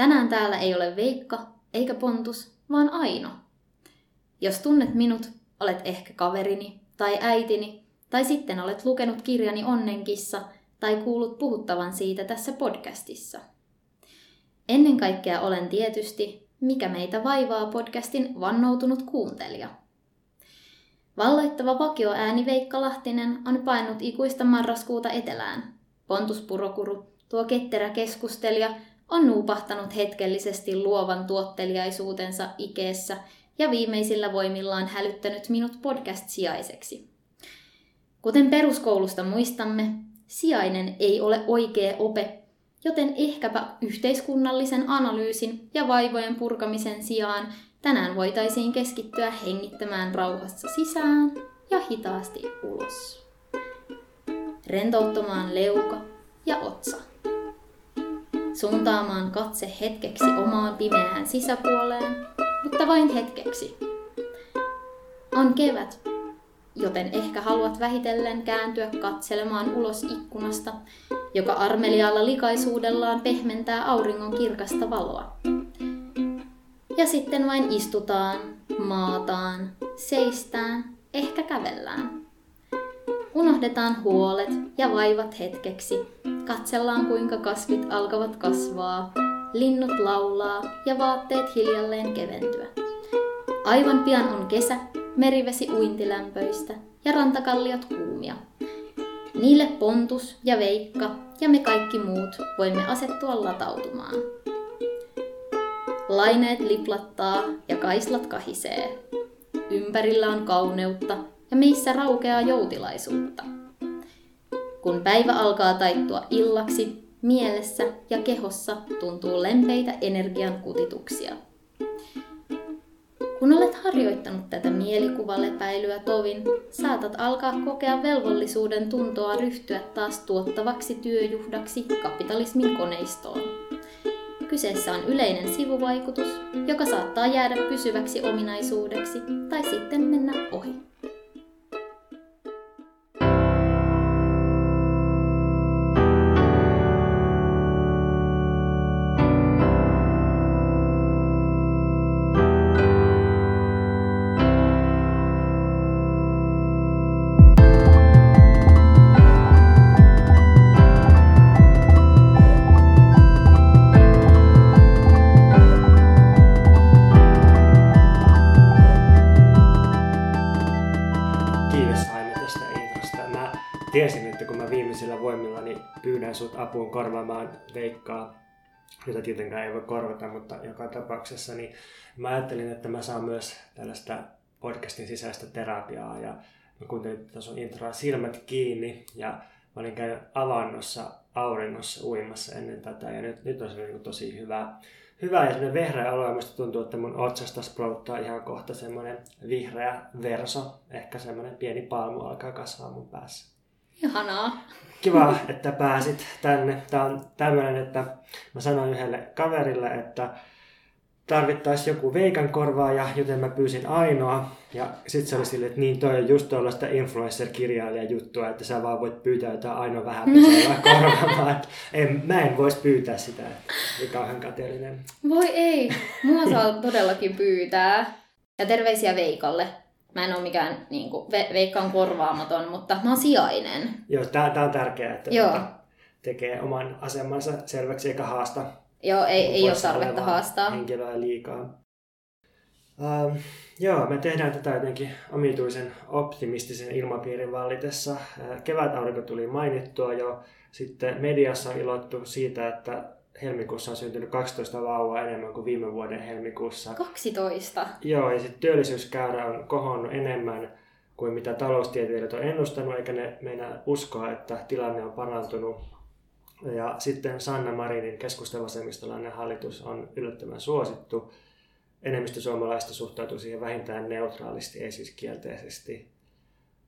Tänään täällä ei ole Veikka eikä Pontus, vaan Aino. Jos tunnet minut, olet ehkä kaverini tai äitini, tai sitten olet lukenut kirjani Onnenkissa tai kuullut puhuttavan siitä tässä podcastissa. Ennen kaikkea olen tietysti, mikä meitä vaivaa podcastin vannoutunut kuuntelija. Valloittava vakioääni Veikka Lahtinen on painut ikuista marraskuuta etelään. Pontus Purokuru, tuo ketterä keskustelija, on nuupahtanut hetkellisesti luovan tuotteliaisuutensa ikeessä ja viimeisillä voimillaan hälyttänyt minut podcast-sijaiseksi. Kuten peruskoulusta muistamme, sijainen ei ole oikea ope, joten ehkäpä yhteiskunnallisen analyysin ja vaivojen purkamisen sijaan tänään voitaisiin keskittyä hengittämään rauhassa sisään ja hitaasti ulos. Rentouttamaan leuka ja otsa suuntaamaan katse hetkeksi omaan pimeään sisäpuoleen, mutta vain hetkeksi. On kevät, joten ehkä haluat vähitellen kääntyä katselemaan ulos ikkunasta, joka armelialla likaisuudellaan pehmentää auringon kirkasta valoa. Ja sitten vain istutaan, maataan, seistään, ehkä kävellään. Unohdetaan huolet ja vaivat hetkeksi Katsellaan kuinka kasvit alkavat kasvaa, linnut laulaa ja vaatteet hiljalleen keventyä. Aivan pian on kesä, merivesi uintilämpöistä ja rantakalliot kuumia. Niille Pontus ja Veikka ja me kaikki muut voimme asettua latautumaan. Laineet liplattaa ja kaislat kahisee. Ympärillä on kauneutta ja meissä raukeaa joutilaisuutta. Kun päivä alkaa taittua illaksi, mielessä ja kehossa tuntuu lempeitä energian kutituksia. Kun olet harjoittanut tätä mielikuvalepäilyä tovin, saatat alkaa kokea velvollisuuden tuntoa ryhtyä taas tuottavaksi työjuhdaksi kapitalismin koneistoon. Kyseessä on yleinen sivuvaikutus, joka saattaa jäädä pysyväksi ominaisuudeksi tai sitten mennä ohi. Sut apuun korvaamaan Veikkaa, jota tietenkään ei voi korvata, mutta joka tapauksessa, niin mä ajattelin, että mä saan myös tällaista podcastin sisäistä terapiaa ja mä kuuntelin tätä sun introa silmät kiinni ja mä olin käynyt avannossa auringossa uimassa ennen tätä ja nyt, nyt on se niin tosi hyvä, hyvä ja sellainen vehreä olo ja musta tuntuu, että mun otsasta sprouttaa ihan kohta semmoinen vihreä verso, ehkä semmoinen pieni palmu alkaa kasvaa mun päässä. Ihanaa. Kiva, että pääsit tänne. Tämä on tämmöinen, että mä sanoin yhdelle kaverille, että tarvittaisiin joku veikan korvaaja, joten mä pyysin ainoa. Ja sitten se oli silleen, että niin toi on just tuollaista influencer-kirjailija juttua, että sä vaan voit pyytää jotain ainoa vähän korvaamaan. En, mä en voisi pyytää sitä, että kauhean kateellinen. Voi ei, mua saa todellakin pyytää. Ja terveisiä Veikalle. Mä en ole mikään, niin kuin, ve, Veikka on korvaamaton, mutta mä oon sijainen. Joo, tää, tää on tärkeää, että Joo. Tuota, tekee oman asemansa selväksi eikä haasta. Joo, ei, ei ole tarvetta haastaa. Henkilöä liikaa. Uh, joo, me tehdään tätä jotenkin omituisen optimistisen ilmapiirin vallitessa. Uh, kevätaurinko tuli mainittua jo. Sitten mediassa on ilottu siitä, että helmikuussa on syntynyt 12 vauvaa enemmän kuin viime vuoden helmikuussa. 12? Joo, ja sitten työllisyyskäyrä on kohonnut enemmän kuin mitä taloustieteilijät on ennustanut, eikä ne meinaa uskoa, että tilanne on parantunut. Ja sitten Sanna Marinin keskustavasemmistolainen hallitus on yllättävän suosittu. Enemmistö suomalaista suhtautuu siihen vähintään neutraalisti, ei siis kielteisesti.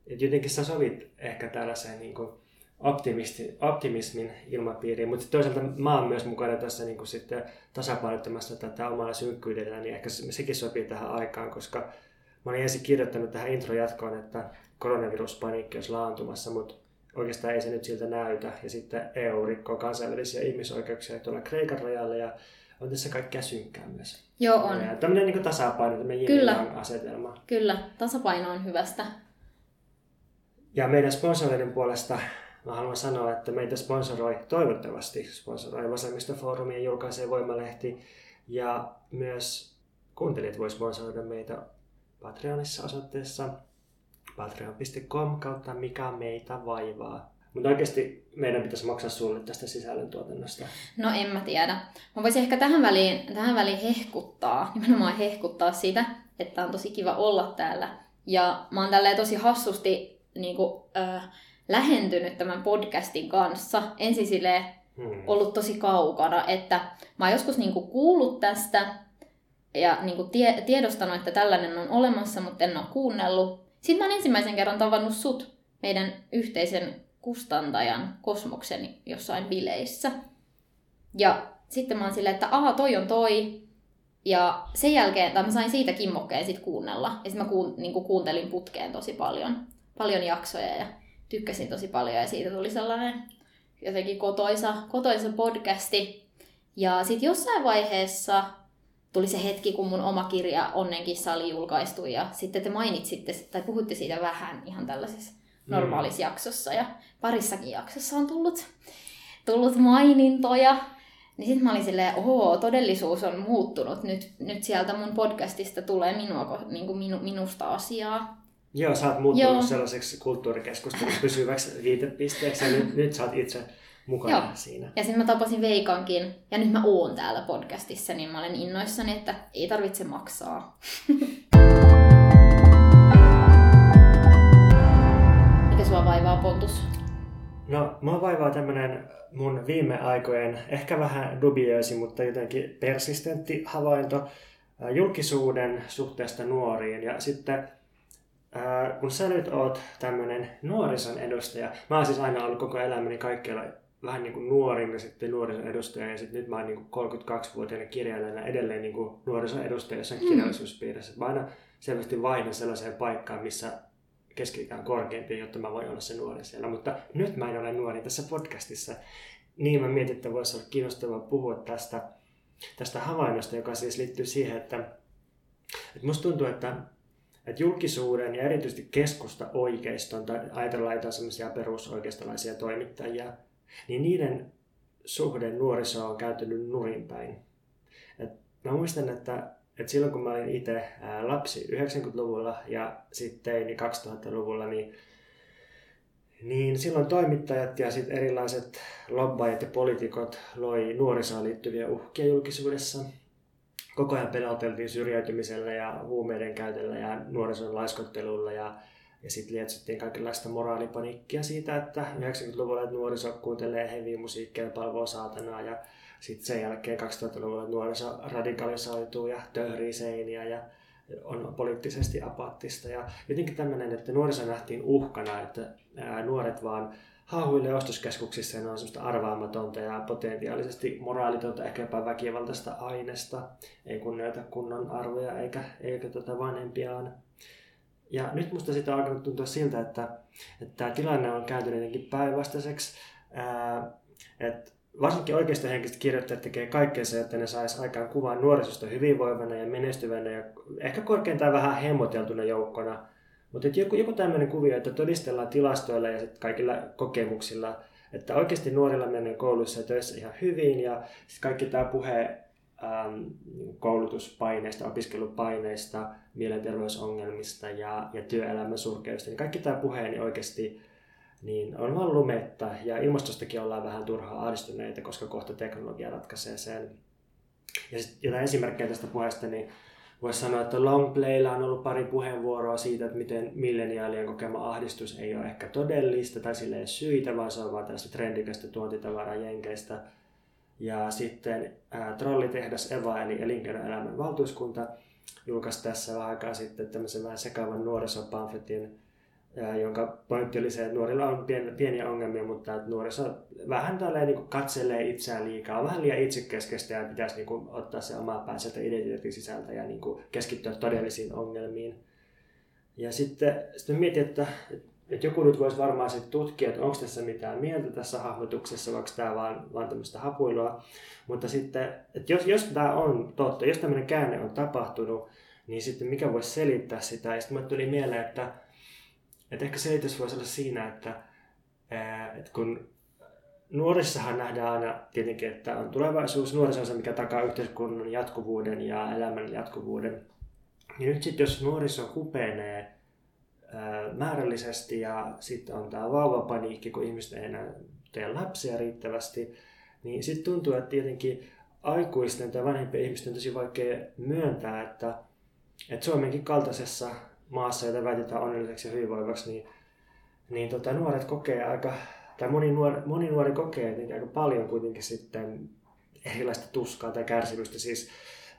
Et jotenkin sä sovit ehkä tällaiseen niin kuin optimisti, optimismin ilmapiiriin, mutta toisaalta mä oon myös mukana tässä niin kuin sitten tasapainottamassa tätä omalla synkkyydellä, niin ehkä sekin sopii tähän aikaan, koska mä olin ensin kirjoittanut tähän intro-jatkoon, että koronaviruspaniikki olisi laantumassa, mutta oikeastaan ei se nyt siltä näytä. Ja sitten EU rikkoo kansainvälisiä ihmisoikeuksia tuolla Kreikan rajalle ja on tässä kaikkea synkkää myös. Joo, on. Ja tämmöinen niin tasapaino, tämmöinen Kyllä. asetelma. Kyllä, tasapaino on hyvästä. Ja meidän sponsoreiden puolesta mä haluan sanoa, että meitä sponsoroi, toivottavasti sponsoroi Vasemmistofoorumi ja julkaisee Voimalehti. Ja myös kuuntelijat voi sponsoroida meitä Patreonissa osoitteessa patreon.com kautta mikä meitä vaivaa. Mutta oikeasti meidän pitäisi maksaa sulle tästä sisällöntuotannosta. No en mä tiedä. Mä voisin ehkä tähän väliin, tähän väliin hehkuttaa, nimenomaan hehkuttaa sitä, että on tosi kiva olla täällä. Ja mä oon tosi hassusti niin kuin, äh, lähentynyt tämän podcastin kanssa. Ensin silleen hmm. ollut tosi kaukana, että mä oon joskus niin kuin, kuullut tästä ja niin kuin, tie, tiedostanut, että tällainen on olemassa, mutta en ole kuunnellut. Sitten mä oon ensimmäisen kerran tavannut sut meidän yhteisen kustantajan kosmoksen jossain bileissä. Ja sitten mä oon silleen, että aha, toi on toi. Ja sen jälkeen, tai mä sain siitä kimmokkeen sit kuunnella. Ja sitten mä kuun, niin kuuntelin putkeen tosi paljon, paljon jaksoja ja tykkäsin tosi paljon. Ja siitä tuli sellainen jotenkin kotoisa, kotoisa podcasti. Ja sitten jossain vaiheessa tuli se hetki, kun mun oma kirja Onnenkissa oli julkaistu. Ja sitten te mainitsitte, tai puhutte siitä vähän ihan tällaisessa normaalissa mm. jaksossa. Ja parissakin jaksossa on tullut, tullut mainintoja. Niin sitten mä olin silleen, oho, todellisuus on muuttunut. Nyt, nyt sieltä mun podcastista tulee minua, niin kuin minu, minusta asiaa. Joo, sä oot muuttunut Joo. sellaiseksi kulttuurikeskustelun pysyväksi viitepisteeksi ja nyt, nyt sä oot itse mukana Joo. siinä. Ja sitten mä tapasin Veikankin ja nyt mä oon täällä podcastissa, niin mä olen innoissani, että ei tarvitse maksaa. Mikä sua vaivaa, Pontus? No, mua vaivaa tämmönen mun viime aikojen, ehkä vähän dubiöisi, mutta jotenkin persistentti havainto julkisuuden suhteesta nuoriin. Ja sitten kun sä nyt oot tämmönen nuorison edustaja, mä oon siis aina ollut koko elämäni kaikkialla vähän niin kuin nuorin ja sitten nuorison edustaja ja sitten nyt mä oon niin 32-vuotiaana kirjailijana edelleen niin kuin nuorison edustaja jossain mm. kirjallisuuspiirissä. Mä aina selvästi vaihdan sellaiseen paikkaan, missä keski-ikään korkeampi, jotta mä voin olla se nuori siellä. Mutta nyt mä en ole nuori tässä podcastissa. Niin mä mietin, että voisi olla kiinnostavaa puhua tästä, tästä havainnosta, joka siis liittyy siihen, että, että musta tuntuu, että, että julkisuuden ja erityisesti keskusta oikeiston, tai ajatellaan jotain sellaisia perusoikeistolaisia toimittajia, niin niiden suhde nuorisoon on kääntynyt nurinpäin. Et mä muistan, että et silloin kun mä olin itse lapsi 90-luvulla ja sitten teini 2000-luvulla, niin, niin silloin toimittajat ja sitten erilaiset lobbaajat ja poliitikot loi nuorisoon liittyviä uhkia julkisuudessa. Koko ajan peloteltiin syrjäytymisellä ja huumeiden käytöllä ja nuorison laiskottelulla ja, ja sitten lietsittiin kaikenlaista moraalipanikkia siitä, että 90-luvulla nuoriso kuuntelee heavy musiikkia ja palvoo saatanaa ja sitten sen jälkeen 2000-luvulla nuoriso radikalisoituu ja töhrii seiniä ja on poliittisesti apaattista. Ja jotenkin tämmöinen, että nuoriso nähtiin uhkana, että nuoret vaan haahuilee ostoskeskuksissa ja ne on semmoista arvaamatonta ja potentiaalisesti moraalitonta, ehkä jopa väkivaltaista aineesta. Ei kunnioita kunnon arvoja eikä, eikä tota vanhempiaan. Ja nyt musta sitä on alkanut tuntua siltä, että, että tämä tilanne on kääntynyt jotenkin päinvastaiseksi. Että varsinkin oikeistohenkiset kirjoittajat tekee kaikkensa, että ne saisi aikaan kuvan nuorisosta hyvinvoivana ja menestyvänä ja ehkä korkeintaan vähän hemmoteltuna joukkona. Mutta joku, joku tämmöinen kuvio, että todistellaan tilastoilla ja sit kaikilla kokemuksilla, että oikeasti nuorilla menee koulussa ja töissä ihan hyvin ja sit kaikki tämä puhe ähm, koulutuspaineista, opiskelupaineista, mielenterveysongelmista ja, ja työelämän surkeusta, niin kaikki tämä puhe niin oikeasti niin on vaan lumetta ja ilmastostakin ollaan vähän turhaa ahdistuneita, koska kohta teknologia ratkaisee sen. Ja sitten jotain esimerkkejä tästä puheesta, niin voisi sanoa, että Longplaylla on ollut pari puheenvuoroa siitä, että miten milleniaalien kokema ahdistus ei ole ehkä todellista tai sille ei syitä, vaan se on vaan tästä trendikästä tuontitavaraa jenkeistä. Ja sitten ää, Trollitehdas Eva, eli elinkeinoelämän valtuuskunta, julkaisi tässä vähän aikaa sitten tämmöisen vähän sekavan nuorisopamfletin jonka pointti oli se, että nuorilla on pien, pieniä ongelmia, mutta että nuoriso vähän tälleen niin katselee itseään liikaa, vähän liian itsekeskeistä ja pitäisi niin kuin, ottaa se oma pää sieltä identiteetin sisältä ja niin kuin, keskittyä todellisiin ongelmiin. Ja sitten, sitten mietin, että, että joku nyt voisi varmaan sitten tutkia, että onko tässä mitään mieltä tässä hahmotuksessa, vaikka tämä vaan, vaan tämmöistä hapuilua. Mutta sitten, että jos, jos tämä on totta, jos tämmöinen käänne on tapahtunut, niin sitten mikä voisi selittää sitä. Ja sitten tuli mieleen, että, että ehkä selitys voisi olla siinä, että, että kun nuorissahan nähdään aina tietenkin, että on tulevaisuus. Nuoriso on se, mikä takaa yhteiskunnan jatkuvuuden ja elämän jatkuvuuden. Ja nyt sitten, jos nuoriso hupenee määrällisesti ja sitten on tämä vauvapaniikki, kun ihmiset ei enää tee lapsia riittävästi, niin sitten tuntuu, että tietenkin aikuisten tai vanhempien ihmisten on tosi vaikea myöntää, että, että Suomenkin kaltaisessa maassa, jota väitetään onnelliseksi ja hyvinvoivaksi, niin, niin tota, nuoret kokee aika, tai moni nuori, moni nuori kokee aika paljon kuitenkin sitten erilaista tuskaa tai kärsimystä. Siis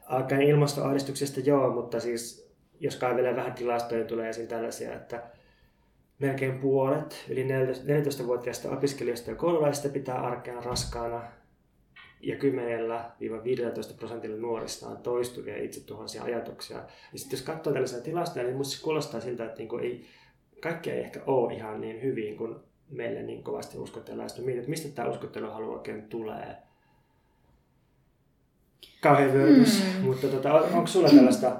alkaen ilmastoahdistuksesta joo, mutta siis jos kaivelee vähän tilastoja, niin tulee esiin tällaisia, että melkein puolet yli 14-vuotiaista opiskelijoista ja koululaisista pitää arkea raskaana ja 10-15 prosentilla nuorista on toistuvia itsetuhoisia ajatuksia. Ja sitten jos katsoo tällaisia tilastoja, niin minusta se kuulostaa siltä, että niinku ei, kaikki ei ehkä ole ihan niin hyvin kuin meille niin kovasti uskotellaan. Sitten mietit, että mistä tämä uskotteluhalu oikein tulee. Kauhean vyötys. Mm. Mutta tota, on, onko sulla tällaista,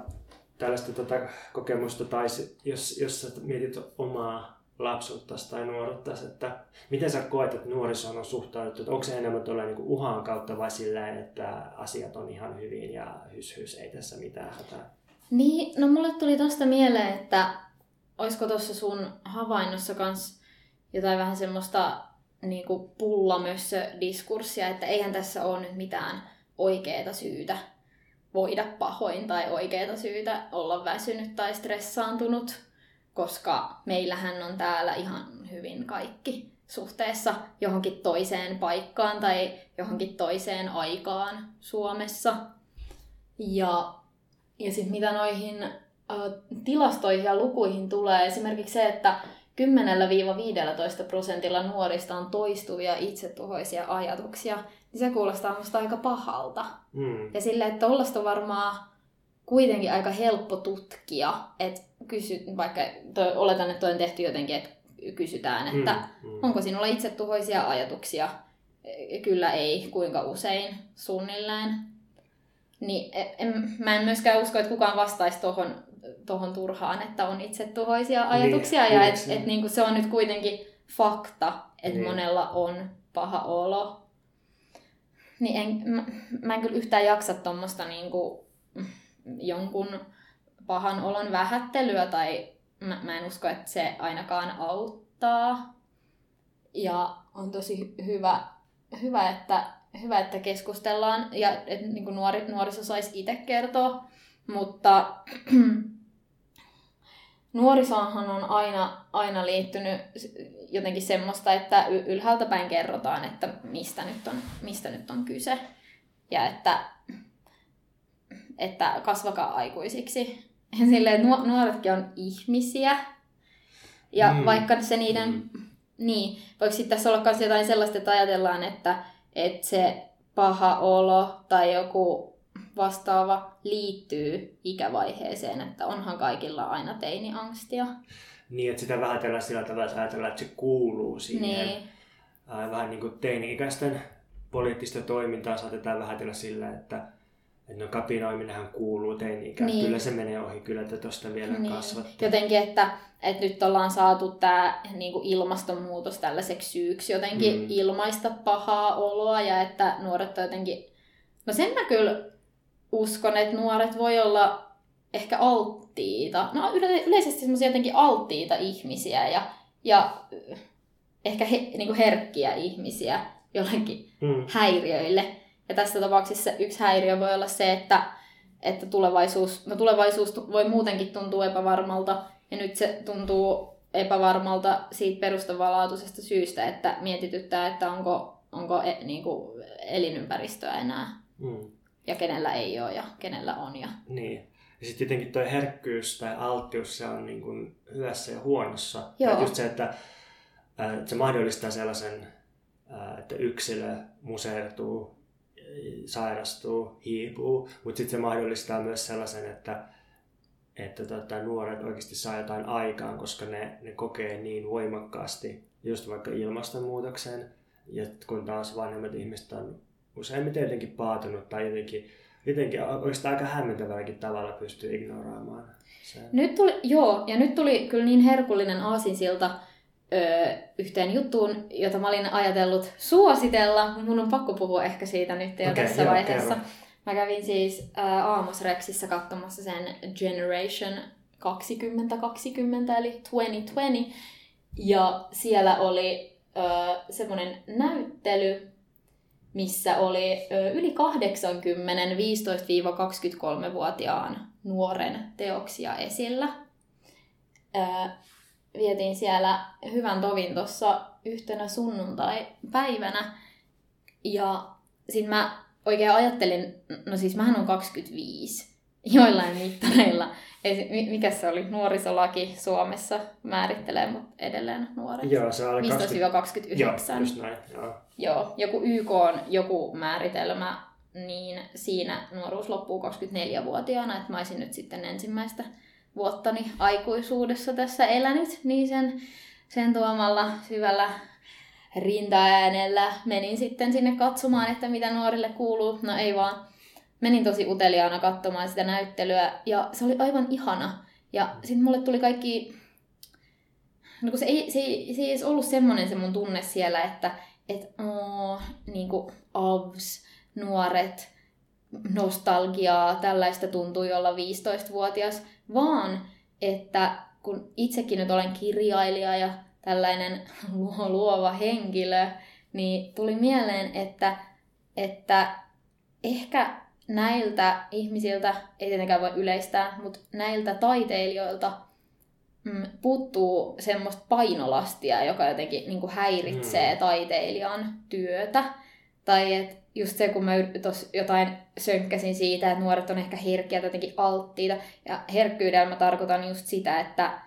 tällaista tota kokemusta, tai jos, jos sä mietit omaa lapsuutta tai nuoruutta, että miten sä koet, että nuorisoon on suhtauduttu, että onko se enemmän tuolla niin uhan kautta vai silleen, että asiat on ihan hyvin ja hys hys, ei tässä mitään hätää? Niin, no mulle tuli tosta mieleen, että olisiko tuossa sun havainnossa kans jotain vähän semmoista niin pullamössö-diskurssia, että eihän tässä ole nyt mitään oikeaa syytä voida pahoin tai oikeaa syytä olla väsynyt tai stressaantunut koska meillähän on täällä ihan hyvin kaikki suhteessa johonkin toiseen paikkaan tai johonkin toiseen aikaan Suomessa. Ja, ja sitten mitä noihin ä, tilastoihin ja lukuihin tulee, esimerkiksi se, että 10-15 prosentilla nuorista on toistuvia itsetuhoisia ajatuksia, niin se kuulostaa musta aika pahalta. Mm. Ja sille, että tollasta on varmaan kuitenkin aika helppo tutkia, että kysy, vaikka toi, oletan, että toi on tehty jotenkin, että kysytään, että mm, mm. onko sinulla itsetuhoisia ajatuksia. E, kyllä ei, kuinka usein suunnilleen. Niin en, mä en myöskään usko, että kukaan vastaisi tuohon tohon turhaan, että on itsetuhoisia niin, ajatuksia. Niin, ja että et, niinku se on nyt kuitenkin fakta, että niin. monella on paha olo. Niin en, mä, mä en kyllä yhtään jaksa tuommoista niinku, jonkun pahan olon vähättelyä tai mä, mä en usko, että se ainakaan auttaa. Ja on tosi hyvä, hyvä, että, hyvä että keskustellaan ja että niin kuin nuori, nuoriso saisi itse kertoa, mutta nuorisoonhan on aina, aina liittynyt jotenkin semmoista, että ylhäältä päin kerrotaan, että mistä nyt on, mistä nyt on kyse. Ja että, että kasvakaa aikuisiksi. Silleen, että nuoretkin on ihmisiä. Ja mm. vaikka se niiden... Mm. Niin, voiko sitten tässä olla myös jotain sellaista, että ajatellaan, että, että se paha olo tai joku vastaava liittyy ikävaiheeseen, että onhan kaikilla aina teiniangstia. Niin, että sitä vähätellään sillä tavalla, että ajatellaan, että se kuuluu siihen. Niin. Vähän niin kuin teini-ikäisten poliittista toimintaa saatetaan vähätellä sillä, että no kapinoiminenhan kuuluu teini niin. Kyllä se menee ohi, kyllä te tuosta vielä niin. kasvatte. Jotenkin, että, että nyt ollaan saatu tämä niin ilmastonmuutos tällaiseksi syyksi jotenkin mm. ilmaista pahaa oloa ja että nuoret on jotenkin... No sen mä kyllä uskon, että nuoret voi olla ehkä alttiita. No yleisesti semmoisia jotenkin alttiita ihmisiä ja, ja ehkä he, niin herkkiä ihmisiä jollekin mm. häiriöille. Ja tässä tapauksessa yksi häiriö voi olla se, että, että tulevaisuus, no tulevaisuus voi muutenkin tuntua epävarmalta, ja nyt se tuntuu epävarmalta siitä perustavanlaatuisesta syystä, että mietityttää, että onko, onko e, niin kuin elinympäristöä enää, mm. ja kenellä ei ole ja kenellä on. Ja... Niin. Ja sitten tietenkin tuo herkkyys tai alttius, se on niin kuin hyvässä ja huonossa. Joo. just se, että, että se mahdollistaa sellaisen, että yksilö museertuu sairastuu, hiipuu, mutta sitten se mahdollistaa myös sellaisen, että, että tota, nuoret oikeasti saa jotain aikaan, koska ne, ne kokee niin voimakkaasti just vaikka ilmastonmuutoksen, ja kun taas vanhemmat ihmiset on useimmiten jotenkin paatunut tai jotenkin, jotenkin oikeastaan aika hämmentävälläkin tavalla pystyy ignoraamaan sen. Nyt tuli, joo, ja nyt tuli kyllä niin herkullinen aasinsilta öö, yhteen juttuun, jota mä olin ajatellut suositella, mun on pakko puhua ehkä siitä nyt jo okay, tässä joo, vaiheessa. Kerro. Mä kävin siis äh, katsomassa sen Generation 2020, eli 2020, ja siellä oli äh, semmoinen näyttely, missä oli äh, yli 80 15-23-vuotiaan nuoren teoksia esillä. Äh, vietiin siellä hyvän tovin tuossa yhtenä sunnuntai-päivänä. Ja sitten mä oikein ajattelin, no siis mähän on 25 joillain mittareilla. Mikä se oli? Nuorisolaki Suomessa määrittelee mut edelleen nuoreksi. Joo, se oli 15-29. Joo, just näin. Joo. Joo, joku YK on joku määritelmä, niin siinä nuoruus loppuu 24-vuotiaana, että mä olisin nyt sitten ensimmäistä vuottani aikuisuudessa tässä elänyt, niin sen, sen tuomalla syvällä rintaäänellä menin sitten sinne katsomaan, että mitä nuorille kuuluu. No ei vaan. Menin tosi uteliaana katsomaan sitä näyttelyä ja se oli aivan ihana. Ja sitten mulle tuli kaikki... No kun se ei, se ei, se ei edes ollut semmoinen se mun tunne siellä, että et, oh, niin kuin avs, nuoret, nostalgiaa, tällaista tuntui olla 15-vuotias, vaan että kun itsekin nyt olen kirjailija ja tällainen luova henkilö, niin tuli mieleen, että, että ehkä näiltä ihmisiltä, ei tietenkään voi yleistää, mutta näiltä taiteilijoilta mm, puuttuu semmoista painolastia, joka jotenkin niin kuin häiritsee mm. taiteilijan työtä. Tai että just se, kun mä tos jotain sönkkäsin siitä, että nuoret on ehkä herkkiä tai jotenkin alttiita. Ja herkkyydellä mä tarkoitan just sitä, että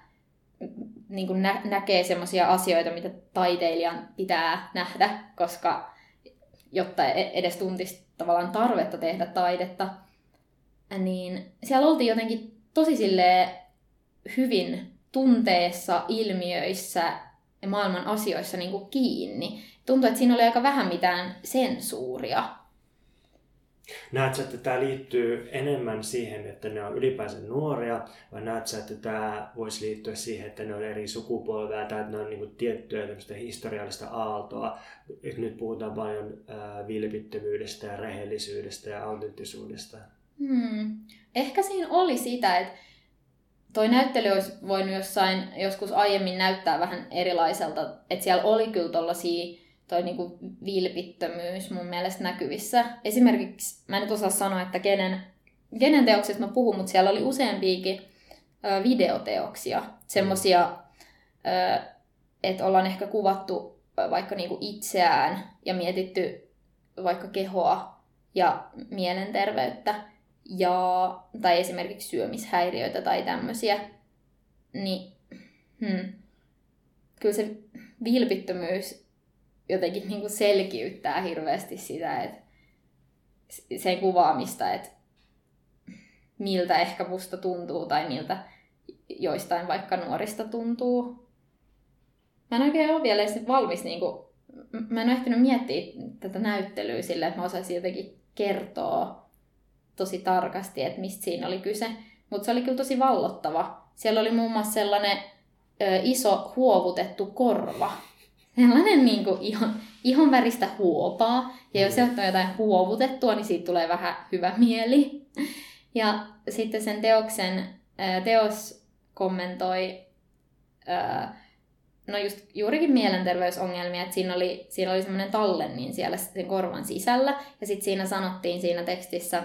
niin nä- näkee semmoisia asioita, mitä taiteilijan pitää nähdä, koska jotta e-, edes tuntisi tavallaan tarvetta tehdä taidetta, niin siellä oltiin jotenkin tosi hyvin tunteessa, ilmiöissä ja maailman asioissa niin kuin kiinni. Tuntui, että siinä oli aika vähän mitään sensuuria. Näetkö, että tämä liittyy enemmän siihen, että ne on ylipäänsä nuoria, vai näetkö, että tämä voisi liittyä siihen, että ne on eri sukupolvea tai että ne on niin tiettyä historiallista aaltoa? Nyt puhutaan paljon äh, vilpittömyydestä ja rehellisyydestä ja autenttisuudesta. Hmm. Ehkä siinä oli sitä, että toi näyttely olisi voinut jossain joskus aiemmin näyttää vähän erilaiselta, että siellä oli kyllä tollaisia toi niinku vilpittömyys mun mielestä näkyvissä. Esimerkiksi, mä en nyt osaa sanoa, että kenen, kenen teoksista mä puhun, mutta siellä oli useampiakin ö, videoteoksia. Semmosia, että ollaan ehkä kuvattu vaikka niinku itseään ja mietitty vaikka kehoa ja mielenterveyttä ja, tai esimerkiksi syömishäiriöitä tai tämmöisiä, niin hmm, kyllä se vilpittömyys jotenkin niin kuin selkiyttää hirveästi sitä, että sen kuvaamista, että miltä ehkä musta tuntuu tai miltä joistain vaikka nuorista tuntuu. Mä en oikein ole vielä valmis, niin kuin, mä en ole ehtinyt miettiä tätä näyttelyä sille, että mä osaisin jotenkin kertoa tosi tarkasti, että mistä siinä oli kyse. Mutta se oli kyllä tosi vallottava. Siellä oli muun muassa sellainen ö, iso huovutettu korva, sellainen niin kuin ihon, ihon väristä huopaa. Ja jos mm. on jotain huovutettua, niin siitä tulee vähän hyvä mieli. Ja sitten sen teoksen, teos kommentoi no just juurikin mielenterveysongelmia, että siinä oli, siinä oli semmoinen tallen niin siellä sen korvan sisällä. Ja sitten siinä sanottiin siinä tekstissä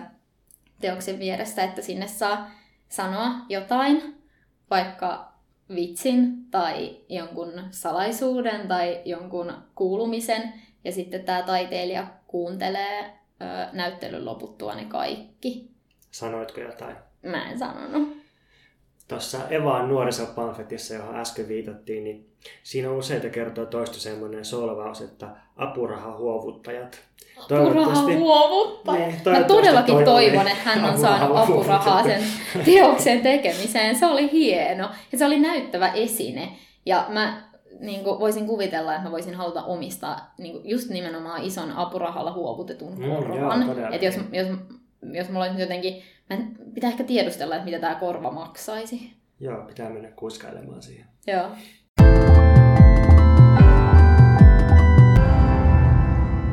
teoksen vieressä, että sinne saa sanoa jotain, vaikka vitsin tai jonkun salaisuuden tai jonkun kuulumisen. Ja sitten tämä taiteilija kuuntelee ö, näyttelyn loputtua ne kaikki. Sanoitko jotain? Mä en sanonut. Tuossa Evaan nuorisopamfletissa, johon äsken viitattiin, niin siinä on useita kertoja toistu semmoinen solvaus, että apurahahuovuttajat. Apurahahuovuttaja. Niin, Mä todellakin toivon, toivon, että hän on saanut apurahaa sen teoksen tekemiseen. Se oli hieno ja se oli näyttävä esine. Ja mä niin kuin voisin kuvitella, että mä voisin haluta omistaa niin kuin just nimenomaan ison apurahalla huovutetun korvan. Mm, että jos, jos, jos mulla olisi jotenkin, pitää ehkä tiedustella, että mitä tämä korva maksaisi. Joo, pitää mennä kuiskailemaan siihen. Joo.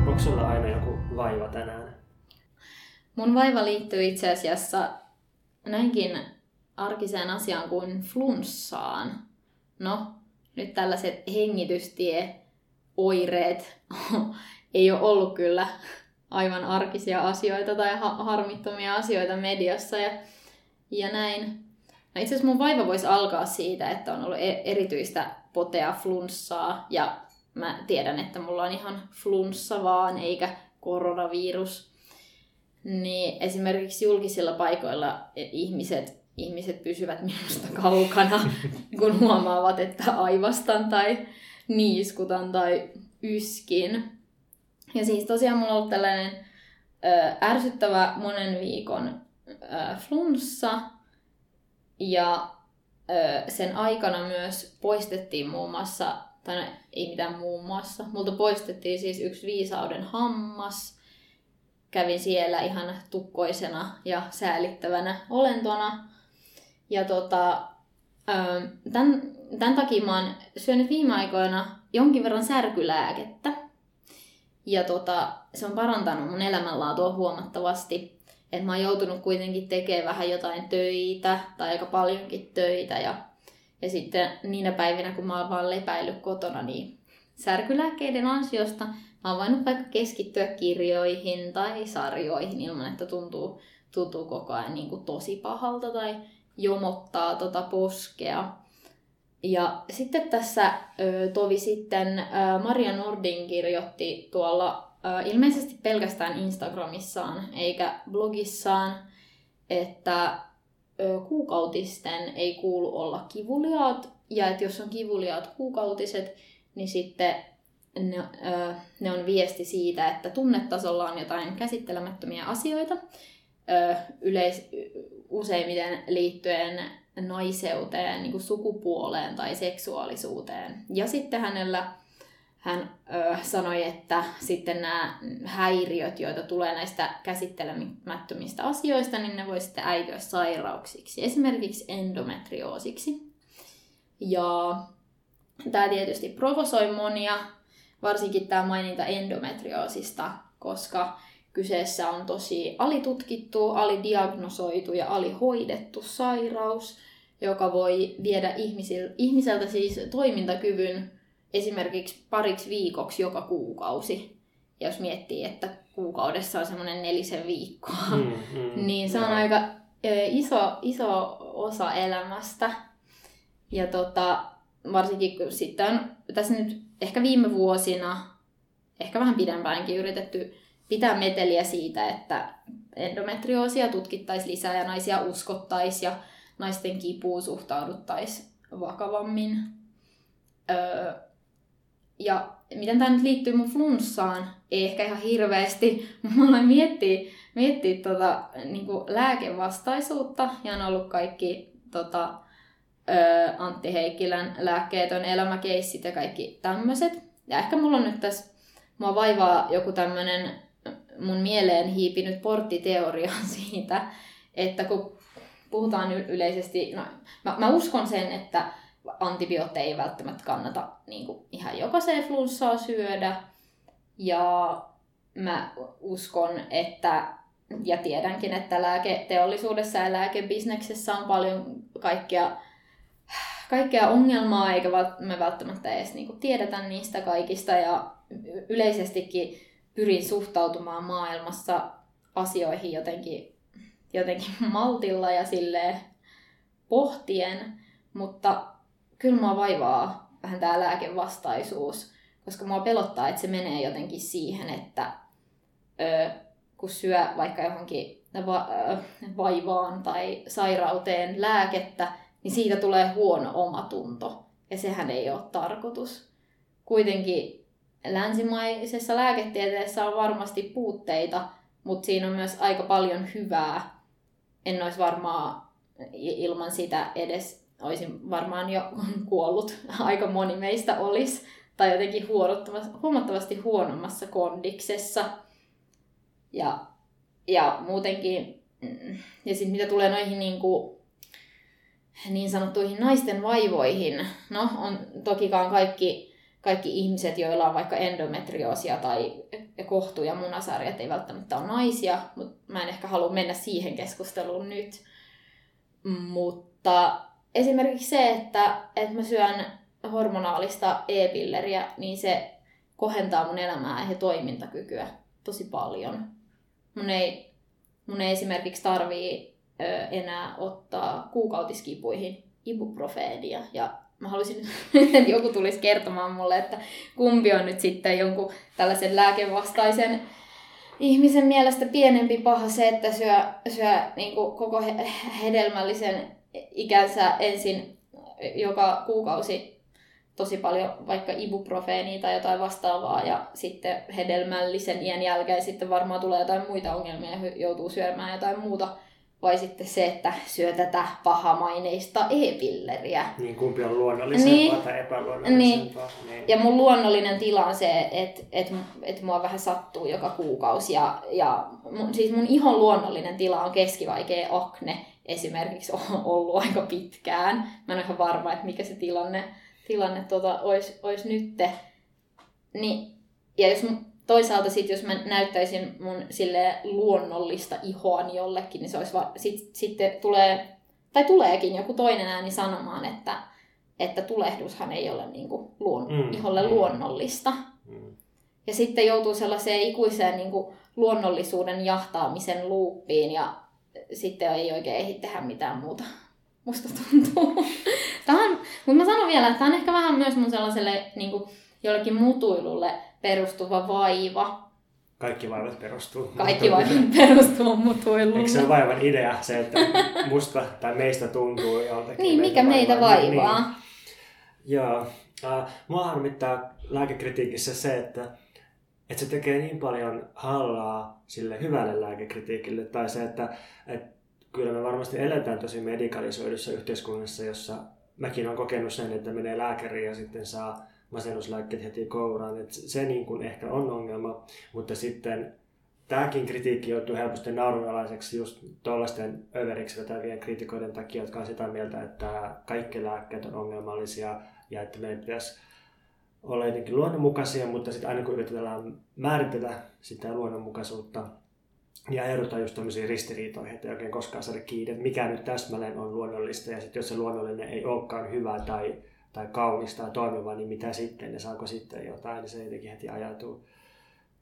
Onko sulla aina joku vaiva tänään? Mun vaiva liittyy itse asiassa näinkin arkiseen asiaan kuin flunssaan. No, nyt tällaiset hengitystieoireet ei ole ollut kyllä aivan arkisia asioita tai ha- harmittomia asioita mediassa ja, ja näin. No itse asiassa mun vaiva voisi alkaa siitä, että on ollut e- erityistä potea flunssaa ja mä tiedän, että mulla on ihan flunssa vaan eikä koronavirus. Niin esimerkiksi julkisilla paikoilla ihmiset ihmiset pysyvät minusta kaukana, kun huomaavat, että aivastan tai niiskutan tai yskin. Ja siis tosiaan mulla on ollut tällainen ö, ärsyttävä monen viikon ö, flunssa. Ja ö, sen aikana myös poistettiin muun muassa, tai no, ei mitään muun muassa, multa poistettiin siis yksi viisauden hammas. Kävin siellä ihan tukkoisena ja säälittävänä olentona. Ja tota, tämän, tämän takia mä oon syönyt viime aikoina jonkin verran särkylääkettä. Ja tota, se on parantanut mun elämänlaatua huomattavasti. Että mä oon joutunut kuitenkin tekemään vähän jotain töitä, tai aika paljonkin töitä. Ja, ja sitten niinä päivinä, kun mä oon vaan lepäillyt kotona, niin särkylääkkeiden ansiosta mä oon voinut vaikka keskittyä kirjoihin tai sarjoihin ilman, että tuntuu, tuntuu koko ajan niin kuin tosi pahalta tai jomottaa tota poskea. Ja sitten tässä tovi sitten Maria Nordin kirjoitti tuolla ilmeisesti pelkästään Instagramissaan eikä blogissaan, että kuukautisten ei kuulu olla kivuliaat. Ja että jos on kivuliaat kuukautiset, niin sitten ne, ne on viesti siitä, että tunnetasolla on jotain käsittelemättömiä asioita. Yleis, useimmiten liittyen naiseuteen, niin kuin sukupuoleen tai seksuaalisuuteen. Ja sitten hänellä hän ö, sanoi, että sitten nämä häiriöt, joita tulee näistä käsittelemättömistä asioista, niin ne voi sitten äityä sairauksiksi, esimerkiksi endometrioosiksi. Ja tämä tietysti provosoi monia, varsinkin tämä maininta endometrioosista, koska Kyseessä on tosi alitutkittu, alidiagnosoitu ja alihoidettu sairaus, joka voi viedä ihmiseltä siis toimintakyvyn esimerkiksi pariksi viikoksi joka kuukausi. Ja jos miettii, että kuukaudessa on semmoinen nelisen viikkoa, mm, mm, niin se on joo. aika iso, iso osa elämästä. Ja tota, varsinkin kun sitten on tässä nyt ehkä viime vuosina, ehkä vähän pidempäänkin yritetty pitää meteliä siitä, että endometrioosia tutkittaisiin lisää ja naisia uskottaisiin ja naisten kipuun suhtauduttaisiin vakavammin. Öö, ja miten tämä nyt liittyy mun flunssaan? Ei ehkä ihan hirveästi. Mä aloin miettiä, miettiä tota, niin lääkevastaisuutta ja on ollut kaikki tota, öö, Antti Heikkilän lääkkeetön elämäkeissit ja kaikki tämmöiset. Ja ehkä mulla on nyt tässä, mua vaivaa joku tämmöinen mun mieleen hiipinyt porttiteoria siitä, että kun puhutaan yleisesti, no, mä, mä uskon sen, että antibiootteja ei välttämättä kannata niin kuin ihan jokaiseen flunssaa syödä. Ja mä uskon, että ja tiedänkin, että lääketeollisuudessa ja lääkebisneksessä on paljon kaikkea, kaikkea ongelmaa, eikä me välttämättä edes niin kuin tiedetä niistä kaikista. Ja yleisestikin pyrin suhtautumaan maailmassa asioihin jotenkin, jotenkin maltilla ja sille pohtien, mutta kyllä mua vaivaa vähän tämä lääkevastaisuus, koska mua pelottaa, että se menee jotenkin siihen, että ö, kun syö vaikka johonkin va- vaivaan tai sairauteen lääkettä, niin siitä tulee huono omatunto. Ja sehän ei ole tarkoitus. Kuitenkin länsimaisessa lääketieteessä on varmasti puutteita, mutta siinä on myös aika paljon hyvää. En olisi varmaan ilman sitä edes, olisin varmaan jo kuollut. Aika moni meistä olisi. Tai jotenkin huomattavasti huonommassa kondiksessa. Ja, ja muutenkin, mm, ja sitten mitä tulee noihin niin kuin, niin sanottuihin naisten vaivoihin, no on tokikaan kaikki, kaikki ihmiset, joilla on vaikka endometrioosia tai kohtu- ja munasarjat ei välttämättä ole naisia, mutta mä en ehkä halua mennä siihen keskusteluun nyt. Mutta esimerkiksi se, että, että mä syön hormonaalista e-pilleriä, niin se kohentaa mun elämää ja toimintakykyä tosi paljon. Mun ei, mun ei esimerkiksi tarvii enää ottaa kuukautiskipuihin ibuprofeenia. Ja mä haluaisin, että joku tulisi kertomaan mulle, että kumpi on nyt sitten jonkun tällaisen lääkevastaisen ihmisen mielestä pienempi paha se, että syö, syö niin kuin koko hedelmällisen ikänsä ensin joka kuukausi tosi paljon vaikka ibuprofeenia tai jotain vastaavaa ja sitten hedelmällisen iän jälkeen sitten varmaan tulee jotain muita ongelmia ja joutuu syömään jotain muuta vai sitten se, että syö tätä pahamaineista e-pilleriä. Niin kumpi on luonnollisempaa niin, tai epäluonnollisempaa. Niin. niin. Ja mun luonnollinen tila on se, että et, et mua vähän sattuu joka kuukausi. Ja, ja mun, siis mun ihon luonnollinen tila on keskivaikea akne esimerkiksi on ollut aika pitkään. Mä en ole ihan varma, että mikä se tilanne, tilanne tota, olisi, olisi nytte. Niin, ja jos toisaalta sit, jos mä näyttäisin mun sille luonnollista ihoani jollekin, niin se olisi va- sit, sitten tulee, tai tuleekin joku toinen ääni sanomaan, että, että tulehdushan ei ole niinku luon, mm. iholle mm. luonnollista. Mm. Ja sitten joutuu sellaiseen ikuiseen niinku luonnollisuuden jahtaamisen luuppiin ja sitten ei oikein ehdi tehdä mitään muuta. Musta tuntuu. Tämä on, mutta mä sanon vielä, että tämä on ehkä vähän myös mun sellaiselle niin kuin, jollekin mutuilulle perustuva vaiva. Kaikki vaivat perustuu. Kaikki vaivat perustuu mutuilulle. Eikö se ole vaivan idea, se, että musta tai meistä tuntuu joltakin. Niin, mikä meitä vaivaa. Niin. Joo. Uh, mua harmittaa lääkekritiikissä se, että, että se tekee niin paljon hallaa sille hyvälle lääkekritiikille. Tai se, että, että kyllä me varmasti eletään tosi medikalisoidussa yhteiskunnassa, jossa mäkin olen kokenut sen, että menee lääkäriin ja sitten saa masennuslääkkeet heti kouraan. Et se niin kuin ehkä on ongelma, mutta sitten tämäkin kritiikki joutuu helposti naurunalaiseksi just tuollaisten överiksi vetävien kriitikoiden takia, jotka on sitä mieltä, että kaikki lääkkeet on ongelmallisia ja että meidän pitäisi olla jotenkin luonnonmukaisia, mutta sitten aina kun yritetään määritellä sitä luonnonmukaisuutta ja erotaan just tämmöisiin ristiriitoihin, että ei oikein koskaan saada kiinni, että mikä nyt täsmälleen on luonnollista ja sitten jos se luonnollinen ei olekaan hyvä tai tai kaunista tai toimiva, niin mitä sitten ja saako sitten jotain, niin se jotenkin heti ajatuu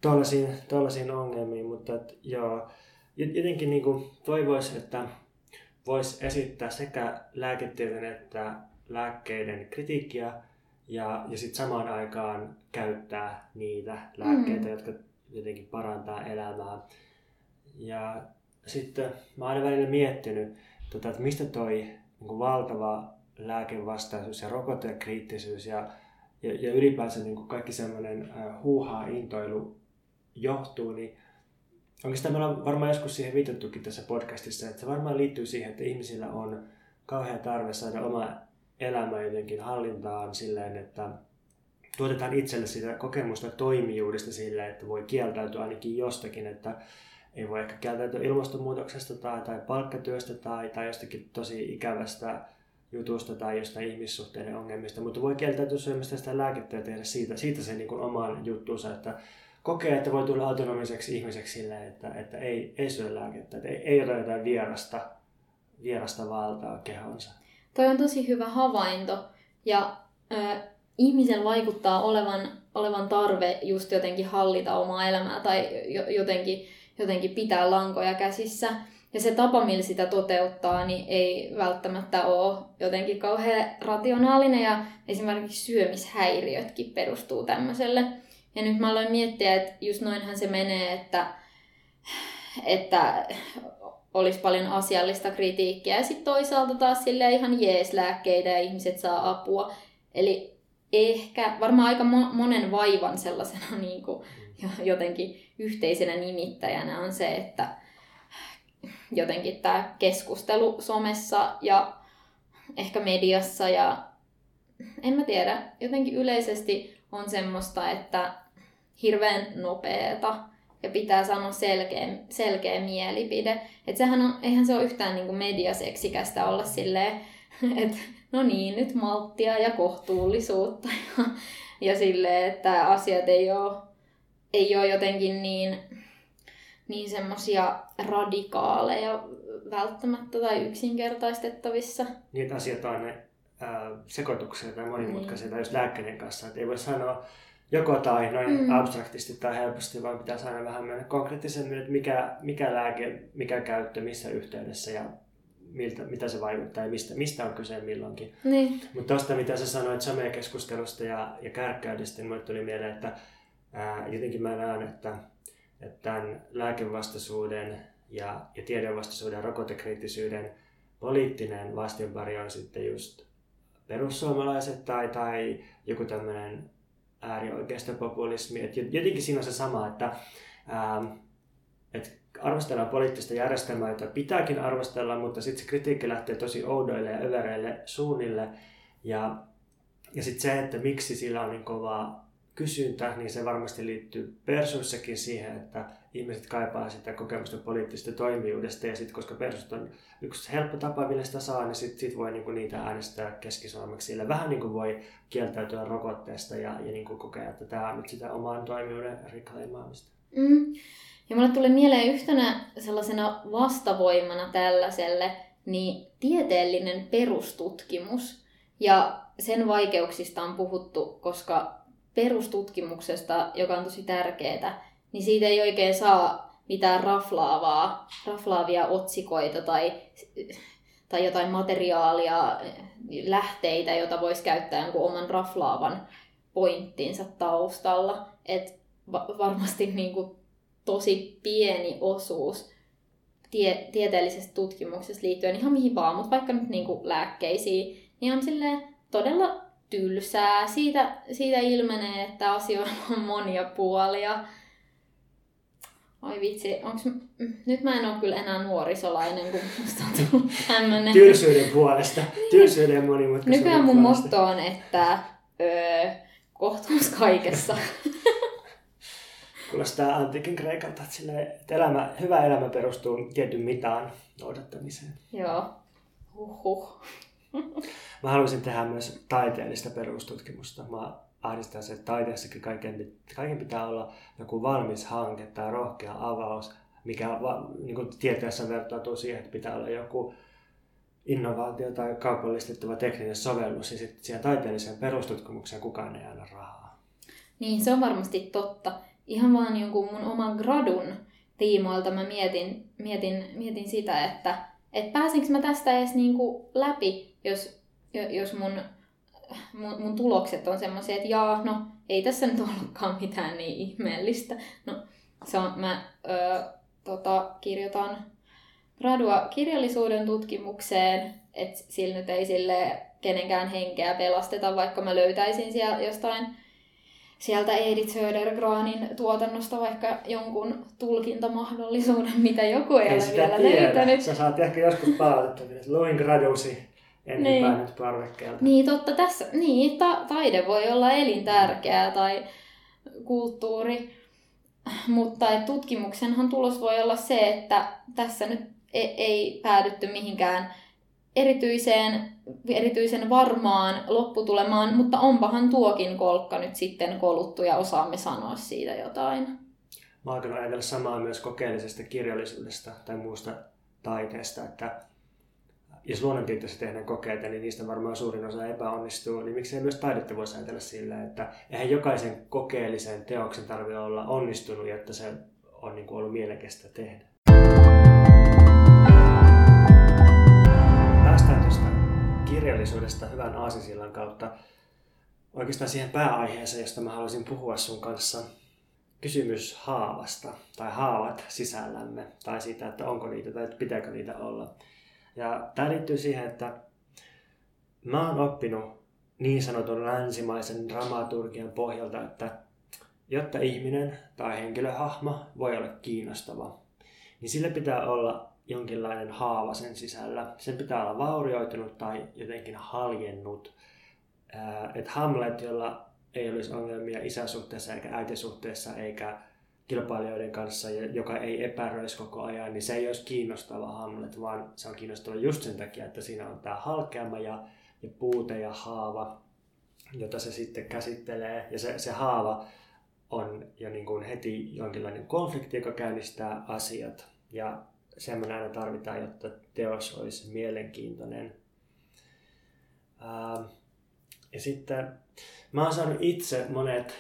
tuollaisiin, tuollaisiin ongelmiin, mutta et, joo, jotenkin niin toivoisi, että voisi esittää sekä lääketieteen että lääkkeiden kritiikkiä ja, ja sitten samaan aikaan käyttää niitä lääkkeitä, mm. jotka jotenkin parantaa elämää. Ja sitten mä oon aina välillä miettinyt, tota, että mistä toi niin valtava lääkevastaisuus ja rokotekriittisyys ja, ja, ja ylipäänsä niin kuin kaikki semmoinen huuhaa intoilu johtuu, niin oikeastaan me ollaan varmaan joskus siihen viitattukin tässä podcastissa, että se varmaan liittyy siihen, että ihmisillä on kauhean tarve saada oma elämä jotenkin hallintaan silleen, että tuotetaan itselle sitä kokemusta toimijuudesta silleen, että voi kieltäytyä ainakin jostakin, että ei voi ehkä kieltäytyä ilmastonmuutoksesta tai, tai palkkatyöstä tai, tai jostakin tosi ikävästä jutusta tai jostain ihmissuhteiden ongelmista, mutta voi kieltäytyä syömästä sitä lääkettä ja tehdä siitä, siitä se niin oman juttuunsa, että kokee, että voi tulla autonomiseksi ihmiseksi silleen, että, että ei, ei syö lääkettä, että ei, ei ota jotain vierasta, vierasta valtaa kehonsa. Toi on tosi hyvä havainto ja äh, ihmisen vaikuttaa olevan, olevan tarve just jotenkin hallita omaa elämää tai jotenkin, jotenkin pitää lankoja käsissä. Ja se tapa, millä sitä toteuttaa, niin ei välttämättä ole jotenkin kauhean rationaalinen ja esimerkiksi syömishäiriötkin perustuu tämmöiselle. Ja nyt mä aloin miettiä, että just noinhan se menee, että, että olisi paljon asiallista kritiikkiä ja sitten toisaalta taas sille ihan jees lääkkeitä ja ihmiset saa apua. Eli ehkä varmaan aika monen vaivan sellaisena niin kuin, jotenkin yhteisenä nimittäjänä on se, että jotenkin tämä keskustelu somessa ja ehkä mediassa ja en mä tiedä, jotenkin yleisesti on semmoista, että hirveän nopeeta ja pitää sanoa selkeä, selkeä mielipide. Että sehän on, eihän se ole yhtään niin kuin mediaseksikästä olla silleen, että no niin, nyt malttia ja kohtuullisuutta ja, ja silleen, että asiat ei ole, ei ole jotenkin niin, niin semmoisia radikaaleja välttämättä tai yksinkertaistettavissa. Niitä asiat on ne ää, sekoituksia tai monimutkaisia niin. tai just lääkkeiden kanssa. Että ei voi sanoa joko tai noin mm. abstraktisti tai helposti, vaan pitää saada vähän mennä konkreettisemmin, että mikä, mikä lääke, mikä käyttö, missä yhteydessä ja miltä, mitä se vaikuttaa ja mistä, mistä on kyse milloinkin. Niin. Mutta tuosta, mitä sä sanoit somekeskustelusta ja, ja kärkkäydestä, niin mulle tuli mieleen, että ää, jotenkin mä näen, että, että tämän lääkevastaisuuden ja, ja tiedevastaisuuden ja rokotekriittisyyden poliittinen vastinpari on sitten just perussuomalaiset tai, tai joku tämmöinen äärioikeistopopulismi. Et jotenkin siinä on se sama, että, ää, että arvostellaan poliittista järjestelmää, jota pitääkin arvostella, mutta sitten se kritiikki lähtee tosi oudoille ja övereille suunnille. Ja, ja sitten se, että miksi sillä on niin kovaa kysyntä, niin se varmasti liittyy Persuissakin siihen, että ihmiset kaipaa sitä kokemusta poliittisesta toimijuudesta ja sitten koska Persus on yksi helppo tapa, millä sitä saa, niin sitten sit voi niinku niitä äänestää keskisormeksi. Sillä vähän niinku voi kieltäytyä rokotteesta ja, ja niinku kokea, että tämä on nyt sitä oman toimijuuden riklaimaamista. Mm. Ja mulle tuli mieleen yhtenä sellaisena vastavoimana tällaiselle, niin tieteellinen perustutkimus. Ja sen vaikeuksista on puhuttu, koska perustutkimuksesta, joka on tosi tärkeää, niin siitä ei oikein saa mitään raflaavaa, raflaavia otsikoita tai, tai jotain materiaalia, lähteitä, jota voisi käyttää jonkun oman raflaavan pointtinsa taustalla. Et varmasti niin kuin tosi pieni osuus tie- tieteellisestä tutkimuksesta liittyen ihan mihin vaan, mutta vaikka nyt niin kuin lääkkeisiin, niin on todella tylsää. Siitä, siitä ilmenee, että asioilla on monia puolia. Oi vitsi, onks, nyt mä en ole kyllä enää nuorisolainen, kun musta on tullut tämmönen... Tylsyyden puolesta. Tylsyyden ja monimutkaisuuden Nykyään mun motto on, että öö, kohtuus kaikessa. Kuulostaa antiikin kreikalta, että, sille, että elämä, hyvä elämä perustuu tietyn mitaan noudattamiseen. Joo. Huhhuh. Mä haluaisin tehdä myös taiteellista perustutkimusta. Mä ahdistan se, että taiteessakin kaiken, kaiken pitää olla joku valmis hanke tai rohkea avaus, mikä niin kuin tieteessä vertautuu siihen, että pitää olla joku innovaatio tai kaupallistettava tekninen sovellus, ja sitten siihen taiteelliseen perustutkimukseen kukaan ei aina rahaa. Niin, se on varmasti totta. Ihan vaan jonkun mun oman gradun tiimoilta mä mietin, mietin, mietin sitä, että et pääsenkö mä tästä edes niinku läpi, jos, jos mun, mun, mun tulokset on semmoisia, että jaa, no ei tässä nyt ollutkaan mitään niin ihmeellistä. No, se on, mä ö, tota, kirjoitan gradua kirjallisuuden tutkimukseen, että sillä nyt ei sille kenenkään henkeä pelasteta, vaikka mä löytäisin siellä jostain sieltä Edith Södergranin tuotannosta vaikka jonkun tulkintamahdollisuuden, mitä joku ei, ei ole vielä tiedä. löytänyt. Sä saat ehkä joskus palautetta, että luin gradusi ennen niin. päänyt parvekkeelta. Niin, totta. Tässä, niin, ta- taide voi olla elintärkeää tai kulttuuri, mutta et tutkimuksenhan tulos voi olla se, että tässä nyt ei, ei päädytty mihinkään erityiseen, erityisen varmaan lopputulemaan, mutta onpahan tuokin kolkka nyt sitten koluttu ja osaamme sanoa siitä jotain. Mä oon ajatella samaa myös kokeellisesta kirjallisuudesta tai muusta taiteesta, että jos luonnontieteessä tehdään kokeita, niin niistä varmaan suurin osa epäonnistuu, niin miksei myös taidetta voisi ajatella sillä, että eihän jokaisen kokeellisen teoksen tarvitse olla onnistunut, jotta se on niin kuin ollut mielekästä tehdä. Kirjallisuudesta hyvän aasisillan kautta oikeastaan siihen pääaiheeseen, josta mä haluaisin puhua sun kanssa. kysymys haavasta tai haavat sisällämme tai siitä, että onko niitä tai pitääkö niitä olla. Ja tämä liittyy siihen, että mä oon oppinut niin sanotun länsimaisen dramaturgian pohjalta, että jotta ihminen tai henkilöhahmo voi olla kiinnostava, niin sille pitää olla jonkinlainen haava sen sisällä. Sen pitää olla vaurioitunut tai jotenkin haljennut. Että Hamlet, jolla ei olisi ongelmia isäsuhteessa eikä äitisuhteessa eikä kilpailijoiden kanssa, joka ei epäröisi koko ajan, niin se ei olisi kiinnostava Hamlet, vaan se on kiinnostava just sen takia, että siinä on tämä halkeama ja, ja puute ja haava, jota se sitten käsittelee. Ja se, se haava on jo niin kuin heti jonkinlainen konflikti, joka käynnistää asiat. Ja semmoinen aina tarvitaan, jotta teos olisi mielenkiintoinen. Ja sitten mä oon saanut itse monet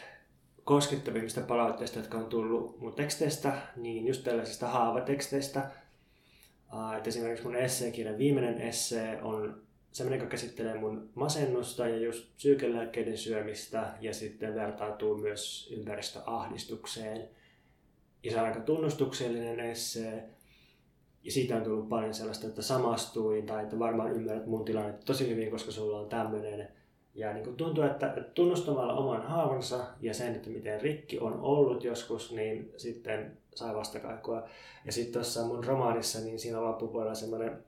koskettavimmista palautteista, jotka on tullut mun teksteistä, niin just tällaisista haavateksteistä. Et esimerkiksi mun esseekirjan viimeinen essee on semmoinen, joka käsittelee mun masennusta ja just psyykelääkkeiden syömistä ja sitten vertautuu myös ympäristöahdistukseen. Ja se on aika tunnustuksellinen essee. Ja siitä on tullut paljon sellaista, että samastuin tai että varmaan ymmärrät mun tilannetta tosi hyvin, koska sulla on tämmöinen. Ja niin kuin tuntuu, että tunnustamalla oman haavansa ja sen, että miten rikki on ollut joskus, niin sitten sai vastakaikua. Ja sitten tuossa mun romaanissa, niin siinä on loppupuolella semmoinen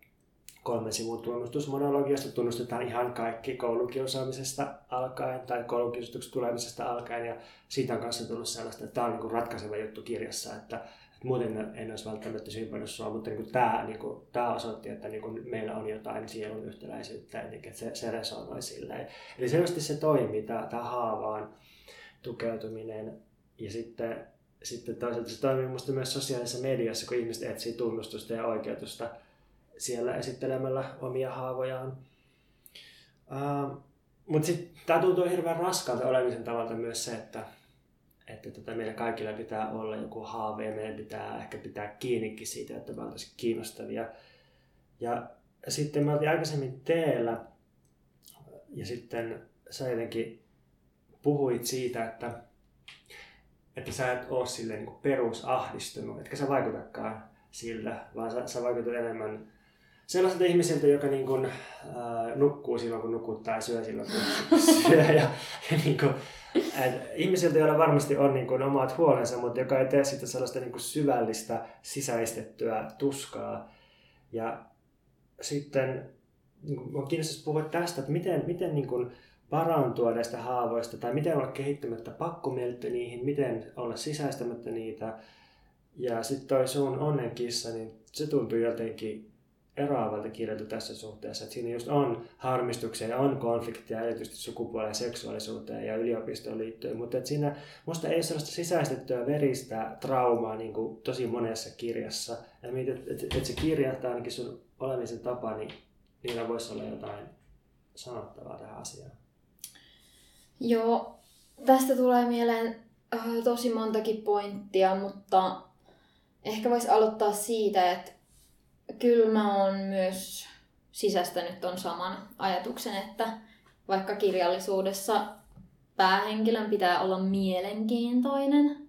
kolmen sivun tunnustusmonologiasta tunnustetaan ihan kaikki koulukiusaamisesta alkaen tai koulukiusatuksi tulemisesta alkaen ja siitä on kanssa tullut sellaista, että tämä on niin ratkaiseva juttu kirjassa, että, että muuten en olisi välttämättä sympanut sua, mutta niin kuin tämä, niin kuin, tämä osoitti, että niin kuin meillä on jotain sielun yhtäläisyyttä, eli että se, se resonoi silleen. Eli selvästi se toimii, tämä, tämä haavaan tukeutuminen ja sitten, sitten toisaalta se toimii minusta myös sosiaalisessa mediassa, kun ihmiset etsii tunnustusta ja oikeutusta siellä esittelemällä omia haavojaan. Uh, Mutta sitten tämä tuntuu hirveän raskaalta olemisen tavalla myös se, että, että tota, meillä kaikilla pitää olla joku haave ja meidän pitää ehkä pitää kiinnikin siitä, että me oltaisiin kiinnostavia. Ja sitten mä oltiin aikaisemmin teellä ja sitten sä jotenkin puhuit siitä, että, että sä et ole silleen niin perusahdistunut, etkä sä vaikutakaan siltä, vaan sä, sä vaikutat enemmän sellaiselta ihmisiltä, joka niin kuin, äh, nukkuu silloin, kun nukuttaa ja syö silloin, kun syö. Ja, ja niin kuin, et, ihmisiltä, joilla varmasti on niin kuin, omat huolensa, mutta joka ei tee sitä sellaista niin kuin, syvällistä, sisäistettyä tuskaa. Ja sitten niin kuin, kiinnostaisi puhua tästä, että miten, miten niin kuin, parantua näistä haavoista tai miten olla kehittymättä pakkomieltä niihin, miten olla sisäistämättä niitä. Ja sitten toi sun onnenkissa, niin se tuntuu jotenkin eroavalta kirjoitu tässä suhteessa. Että siinä just on harmistuksia ja on konflikteja erityisesti sukupuoleen, seksuaalisuuteen ja yliopistoon liittyen, mutta että siinä musta ei ole sellaista sisäistettyä veristä traumaa niin kuin tosi monessa kirjassa. Ja mietit, että, että, että se kirja tai ainakin sun olemisen tapa, niin niillä voisi olla jotain sanottavaa tähän asiaan. Joo, tästä tulee mieleen äh, tosi montakin pointtia, mutta ehkä voisi aloittaa siitä, että kyllä mä oon myös sisästänyt ton saman ajatuksen, että vaikka kirjallisuudessa päähenkilön pitää olla mielenkiintoinen,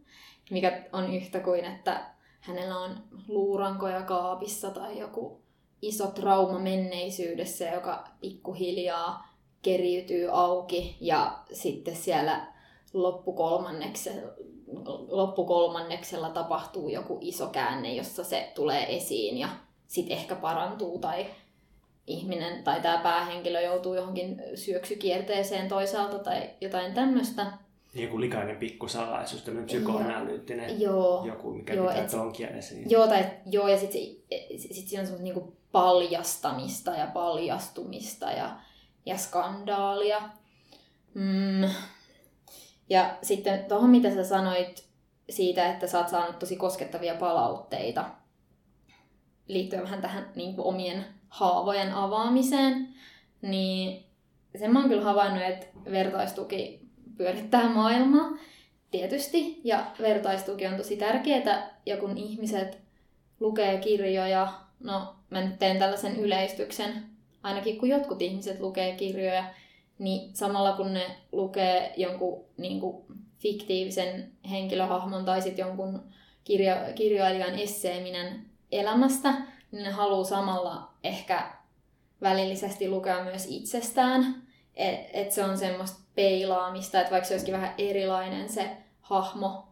mikä on yhtä kuin, että hänellä on luurankoja kaapissa tai joku iso trauma menneisyydessä, joka pikkuhiljaa keriytyy auki ja sitten siellä loppukolmanneksella, loppukolmanneksella tapahtuu joku iso käänne, jossa se tulee esiin ja sitten ehkä parantuu tai ihminen tai tämä päähenkilö joutuu johonkin syöksykierteeseen toisaalta tai jotain tämmöistä. Joku likainen pikkusalaisuus, tämmöinen psykoanalyyttinen joo, joku, mikä joo, pitää tonkia esiin. Joo, tai, joo ja sitten sit siinä on semmoista niinku paljastamista ja paljastumista ja, ja skandaalia. Mm. Ja sitten tuohon, mitä sä sanoit siitä, että sä oot saanut tosi koskettavia palautteita – liittyen vähän tähän niin kuin omien haavojen avaamiseen, niin sen mä oon kyllä havainnut, että vertaistuki pyörittää maailmaa tietysti, ja vertaistuki on tosi tärkeää, ja kun ihmiset lukee kirjoja, no mä nyt teen tällaisen yleistyksen, ainakin kun jotkut ihmiset lukee kirjoja, niin samalla kun ne lukee jonkun niin kuin fiktiivisen henkilöhahmon tai sitten jonkun kirjo, kirjoilijan esseeminen elämästä, niin ne haluaa samalla ehkä välillisesti lukea myös itsestään. Että et se on semmoista peilaamista, että vaikka se olisikin vähän erilainen se hahmo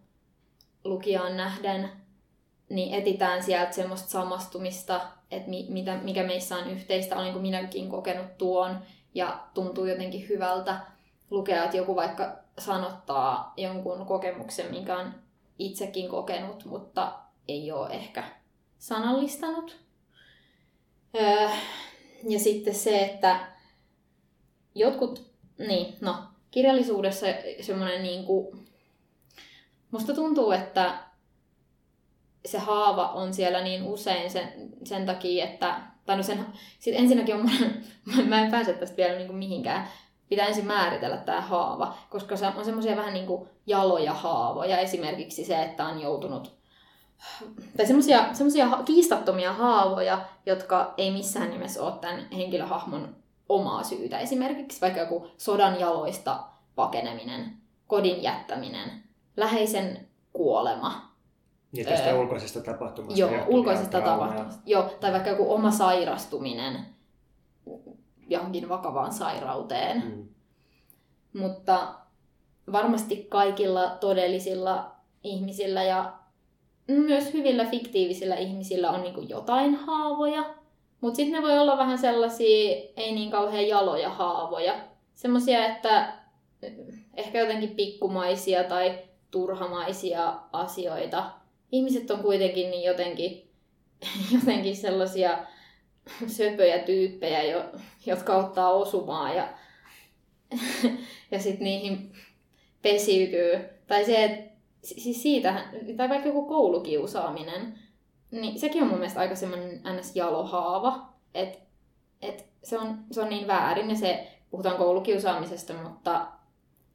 lukijaan nähden, niin etitään sieltä semmoista samastumista, että mi, mitä, mikä meissä on yhteistä. Olen niin minäkin kokenut tuon ja tuntuu jotenkin hyvältä lukea, että joku vaikka sanottaa jonkun kokemuksen, minkä on itsekin kokenut, mutta ei ole ehkä sanallistanut. Öö, ja sitten se, että jotkut, niin, no, kirjallisuudessa semmoinen niin kuin, musta tuntuu, että se haava on siellä niin usein sen, sen takia, että, tai no sen, sit ensinnäkin on, mä en pääse tästä vielä niin kuin mihinkään, pitää ensin määritellä tämä haava, koska se on semmoisia vähän niin kuin jaloja haavoja, esimerkiksi se, että on joutunut tai semmoisia, kiistattomia haavoja, jotka ei missään nimessä ole tämän henkilöhahmon omaa syytä. Esimerkiksi vaikka joku sodan jaloista pakeneminen, kodin jättäminen, läheisen kuolema. Niin tästä öö, ulkoisesta tapahtumasta. Joo, ulkoisesta tapahtumasta. Joo, tai vaikka joku oma sairastuminen johonkin vakavaan sairauteen. Mm. Mutta varmasti kaikilla todellisilla ihmisillä ja myös hyvillä fiktiivisillä ihmisillä on niin jotain haavoja, mutta sitten ne voi olla vähän sellaisia, ei niin kauhean jaloja haavoja. Semmoisia, että ehkä jotenkin pikkumaisia tai turhamaisia asioita. Ihmiset on kuitenkin niin jotenkin, jotenkin sellaisia söpöjä tyyppejä, jo, jotka ottaa osumaa ja, ja sitten niihin pesiytyy. Tai se, että siis siitä, tai vaikka joku koulukiusaaminen, niin sekin on mun mielestä aika semmoinen ns. jalohaava, että et se, on, se on niin väärin ja se, puhutaan koulukiusaamisesta, mutta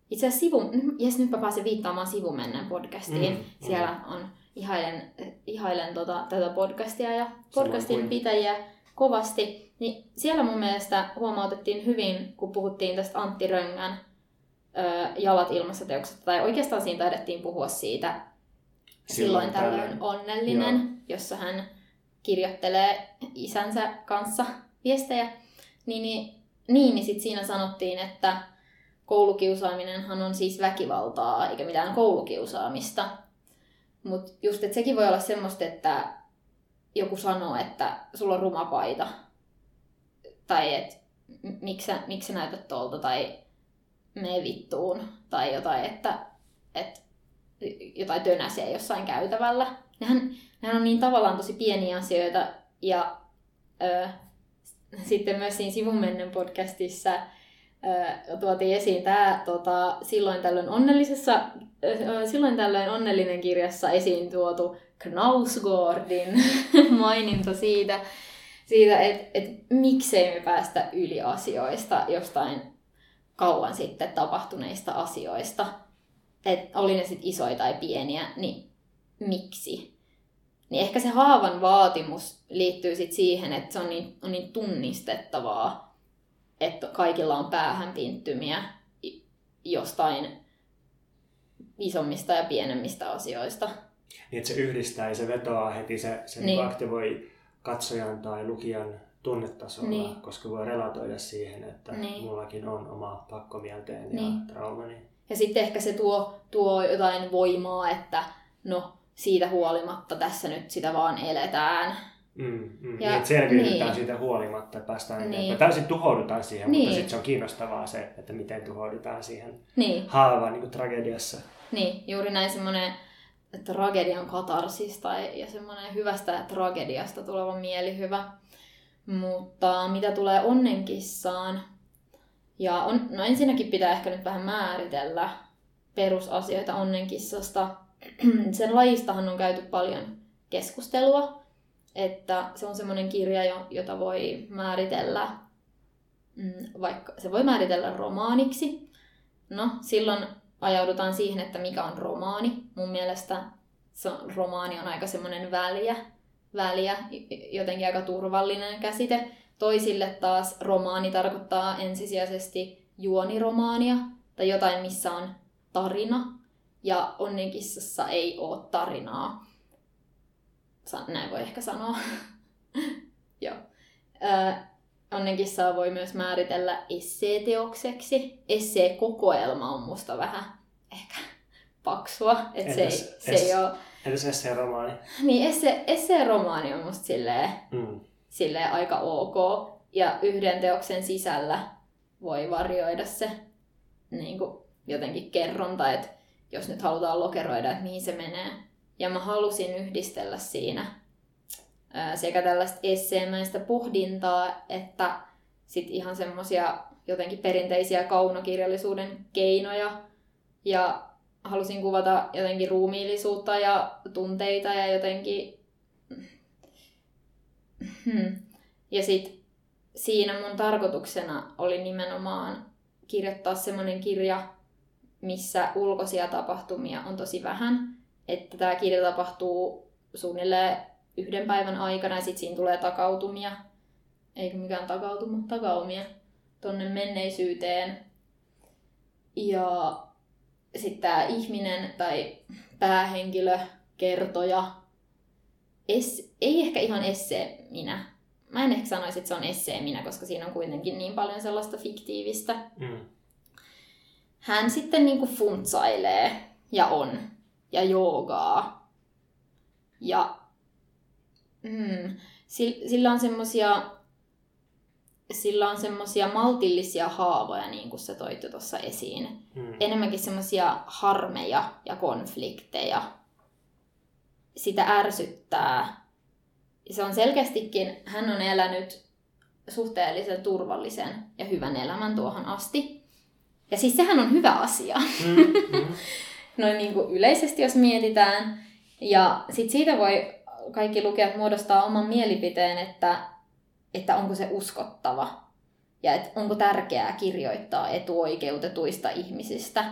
itse asiassa sivu, jes nyt mä pääsen viittaamaan sivumennen podcastiin, mm, siellä mm. on ihailen, ihailen tota, tätä podcastia ja podcastin pitäjiä kovasti, niin siellä mun mielestä huomautettiin hyvin, kun puhuttiin tästä Antti Röngän Jalat ilmassa teoksesta, tai oikeastaan siinä taidettiin puhua siitä Silloin, silloin tällöin onnellinen, Joo. jossa hän kirjoittelee isänsä kanssa viestejä. Niin, niin, niin, niin sit siinä sanottiin, että koulukiusaaminenhan on siis väkivaltaa, eikä mitään koulukiusaamista. Mutta just, että sekin voi olla semmoista, että joku sanoo, että sulla on ruma paita. Tai että miksi sä, miksi sä näytät tuolta, tai mene vittuun, tai jotain, että, että jotain tönäsee jossain käytävällä. Nehän, nehän on niin tavallaan tosi pieniä asioita, ja ö, sitten myös siinä sivumennen podcastissa ö, tuotiin esiin tämä tota, silloin tällöin onnellisessa, ö, silloin tällöin onnellinen kirjassa esiin tuotu Knausgårdin maininta siitä, siitä että et miksei me päästä yli asioista jostain kauan sitten tapahtuneista asioista. Että oli ne sitten isoja tai pieniä, niin miksi? Niin ehkä se haavan vaatimus liittyy sit siihen, että se on niin, on niin tunnistettavaa, että kaikilla on päähänpinttymiä jostain isommista ja pienemmistä asioista. Niin, että se yhdistää ja se vetoaa heti, se, se niin. aktivoi katsojan tai lukijan tunnetasolla, niin. koska voi relatoida siihen, että niin. mullakin on oma pakkomielteen ja niin. traumani. Ja sitten ehkä se tuo, tuo jotain voimaa, että no siitä huolimatta tässä nyt sitä vaan eletään. Mm, mm. Ja, niin, selviydytään niin. siitä huolimatta, että päästään niin. eteenpäin. Täysin tuhoudutaan siihen, niin. mutta sitten se on kiinnostavaa se, että miten tuhoudutaan siihen niin. haavaan niin tragediassa. Niin, juuri näin semmoinen tragedian katarsista ja semmoinen hyvästä tragediasta tuleva mielihyvä. Mutta mitä tulee onnenkissaan, ja on, no ensinnäkin pitää ehkä nyt vähän määritellä perusasioita onnenkissasta. Sen lajistahan on käyty paljon keskustelua, että se on semmoinen kirja, jota voi määritellä, mm, vaikka se voi määritellä romaaniksi. No, silloin ajaudutaan siihen, että mikä on romaani. Mun mielestä se romaani on aika semmoinen väliä, väliä, jotenkin aika turvallinen käsite. Toisille taas romaani tarkoittaa ensisijaisesti juoniromaania tai jotain, missä on tarina. ja Onnenkissassa ei ole tarinaa. Näin voi ehkä sanoa. Joo. Onnenkissaa voi myös määritellä esseeteokseksi. Esseekokoelma on musta vähän ehkä paksua. Et se, ei, se ei ole... Entäs esseeromaani? Niin, esse, esseeromaani on musta silleen, mm. silleen aika ok. Ja yhden teoksen sisällä voi varjoida se niin kuin jotenkin kerronta, että jos nyt halutaan lokeroida, että mihin se menee. Ja mä halusin yhdistellä siinä sekä tällaista esseemäistä pohdintaa, että sit ihan semmosia jotenkin perinteisiä kaunokirjallisuuden keinoja. Ja halusin kuvata jotenkin ruumiillisuutta ja tunteita ja jotenkin... Hmm. Ja sitten siinä mun tarkoituksena oli nimenomaan kirjoittaa semmoinen kirja, missä ulkoisia tapahtumia on tosi vähän. Että tämä kirja tapahtuu suunnilleen yhden päivän aikana ja sitten siinä tulee takautumia, eikö mikään takautuma, takaumia tonne menneisyyteen. Ja sitten tämä ihminen tai päähenkilö, kertoja, es, ei ehkä ihan essee minä. Mä en ehkä sanoisi, että se on essee minä, koska siinä on kuitenkin niin paljon sellaista fiktiivistä. Mm. Hän sitten niinku funtsailee ja on ja joogaa. Ja mm, sillä on semmosia sillä on semmosia maltillisia haavoja, niin kuin sä toit tuossa esiin. Mm. Enemmänkin semmosia harmeja ja konflikteja. Sitä ärsyttää. Se on selkeästikin, hän on elänyt suhteellisen turvallisen ja hyvän elämän tuohon asti. Ja siis sehän on hyvä asia. Mm, mm. Noin niin kuin yleisesti, jos mietitään. Ja sit siitä voi kaikki lukijat muodostaa oman mielipiteen, että, että onko se uskottava ja että onko tärkeää kirjoittaa etuoikeutetuista ihmisistä.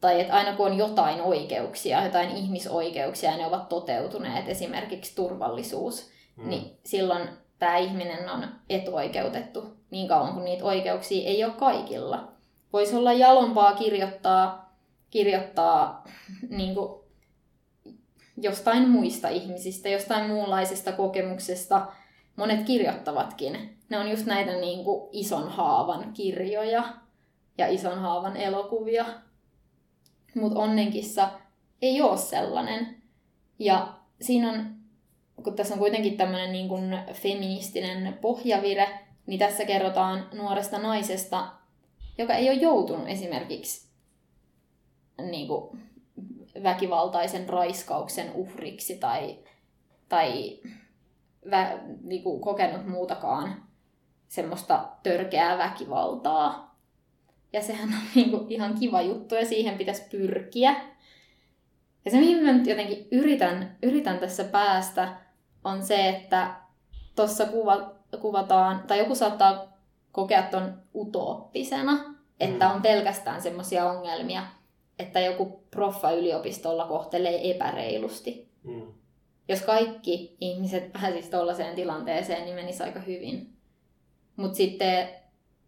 Tai että aina kun on jotain oikeuksia, jotain ihmisoikeuksia ja ne ovat toteutuneet, esimerkiksi turvallisuus, mm. niin silloin tämä ihminen on etuoikeutettu niin kauan kuin niitä oikeuksia ei ole kaikilla. Voisi olla jalompaa kirjoittaa, kirjoittaa niin kuin jostain muista ihmisistä, jostain muunlaisesta kokemuksesta. Monet kirjoittavatkin. Ne on just näitä niin kuin ison haavan kirjoja ja ison haavan elokuvia. Mutta Onnenkissa ei ole sellainen. Ja siinä on, kun tässä on kuitenkin tämmöinen niin kuin feministinen pohjavire, niin tässä kerrotaan nuoresta naisesta, joka ei ole joutunut esimerkiksi niin kuin, väkivaltaisen raiskauksen uhriksi tai, tai vä, niinku, kokenut muutakaan semmoista törkeää väkivaltaa. Ja sehän on niinku, ihan kiva juttu ja siihen pitäisi pyrkiä. Ja se, mihin mä nyt jotenkin yritän, yritän tässä päästä, on se, että tuossa kuva, kuvataan, tai joku saattaa kokea ton utooppisena, että mm. on pelkästään semmoisia ongelmia, että joku proffa yliopistolla kohtelee epäreilusti. Mm. Jos kaikki ihmiset pääsisivät tuollaiseen tilanteeseen, niin menisi aika hyvin. Mutta sitten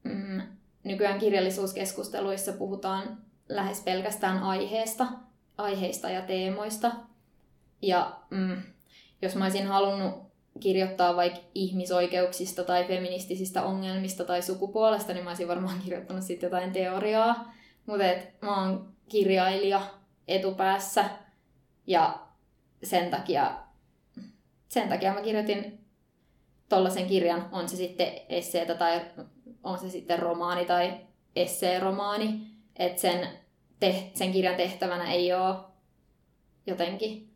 mm, nykyään kirjallisuuskeskusteluissa puhutaan lähes pelkästään aiheesta, aiheista ja teemoista. Ja mm, jos mä olisin halunnut kirjoittaa vaikka ihmisoikeuksista tai feministisistä ongelmista tai sukupuolesta, niin mä olisin varmaan kirjoittanut sitten jotain teoriaa. Mutta mä oon kirjailija etupäässä ja sen takia, sen takia mä kirjoitin tollaisen kirjan, on se sitten esseetä tai on se sitten romaani tai esseeromaani, että sen, te, sen kirjan tehtävänä ei ole jotenkin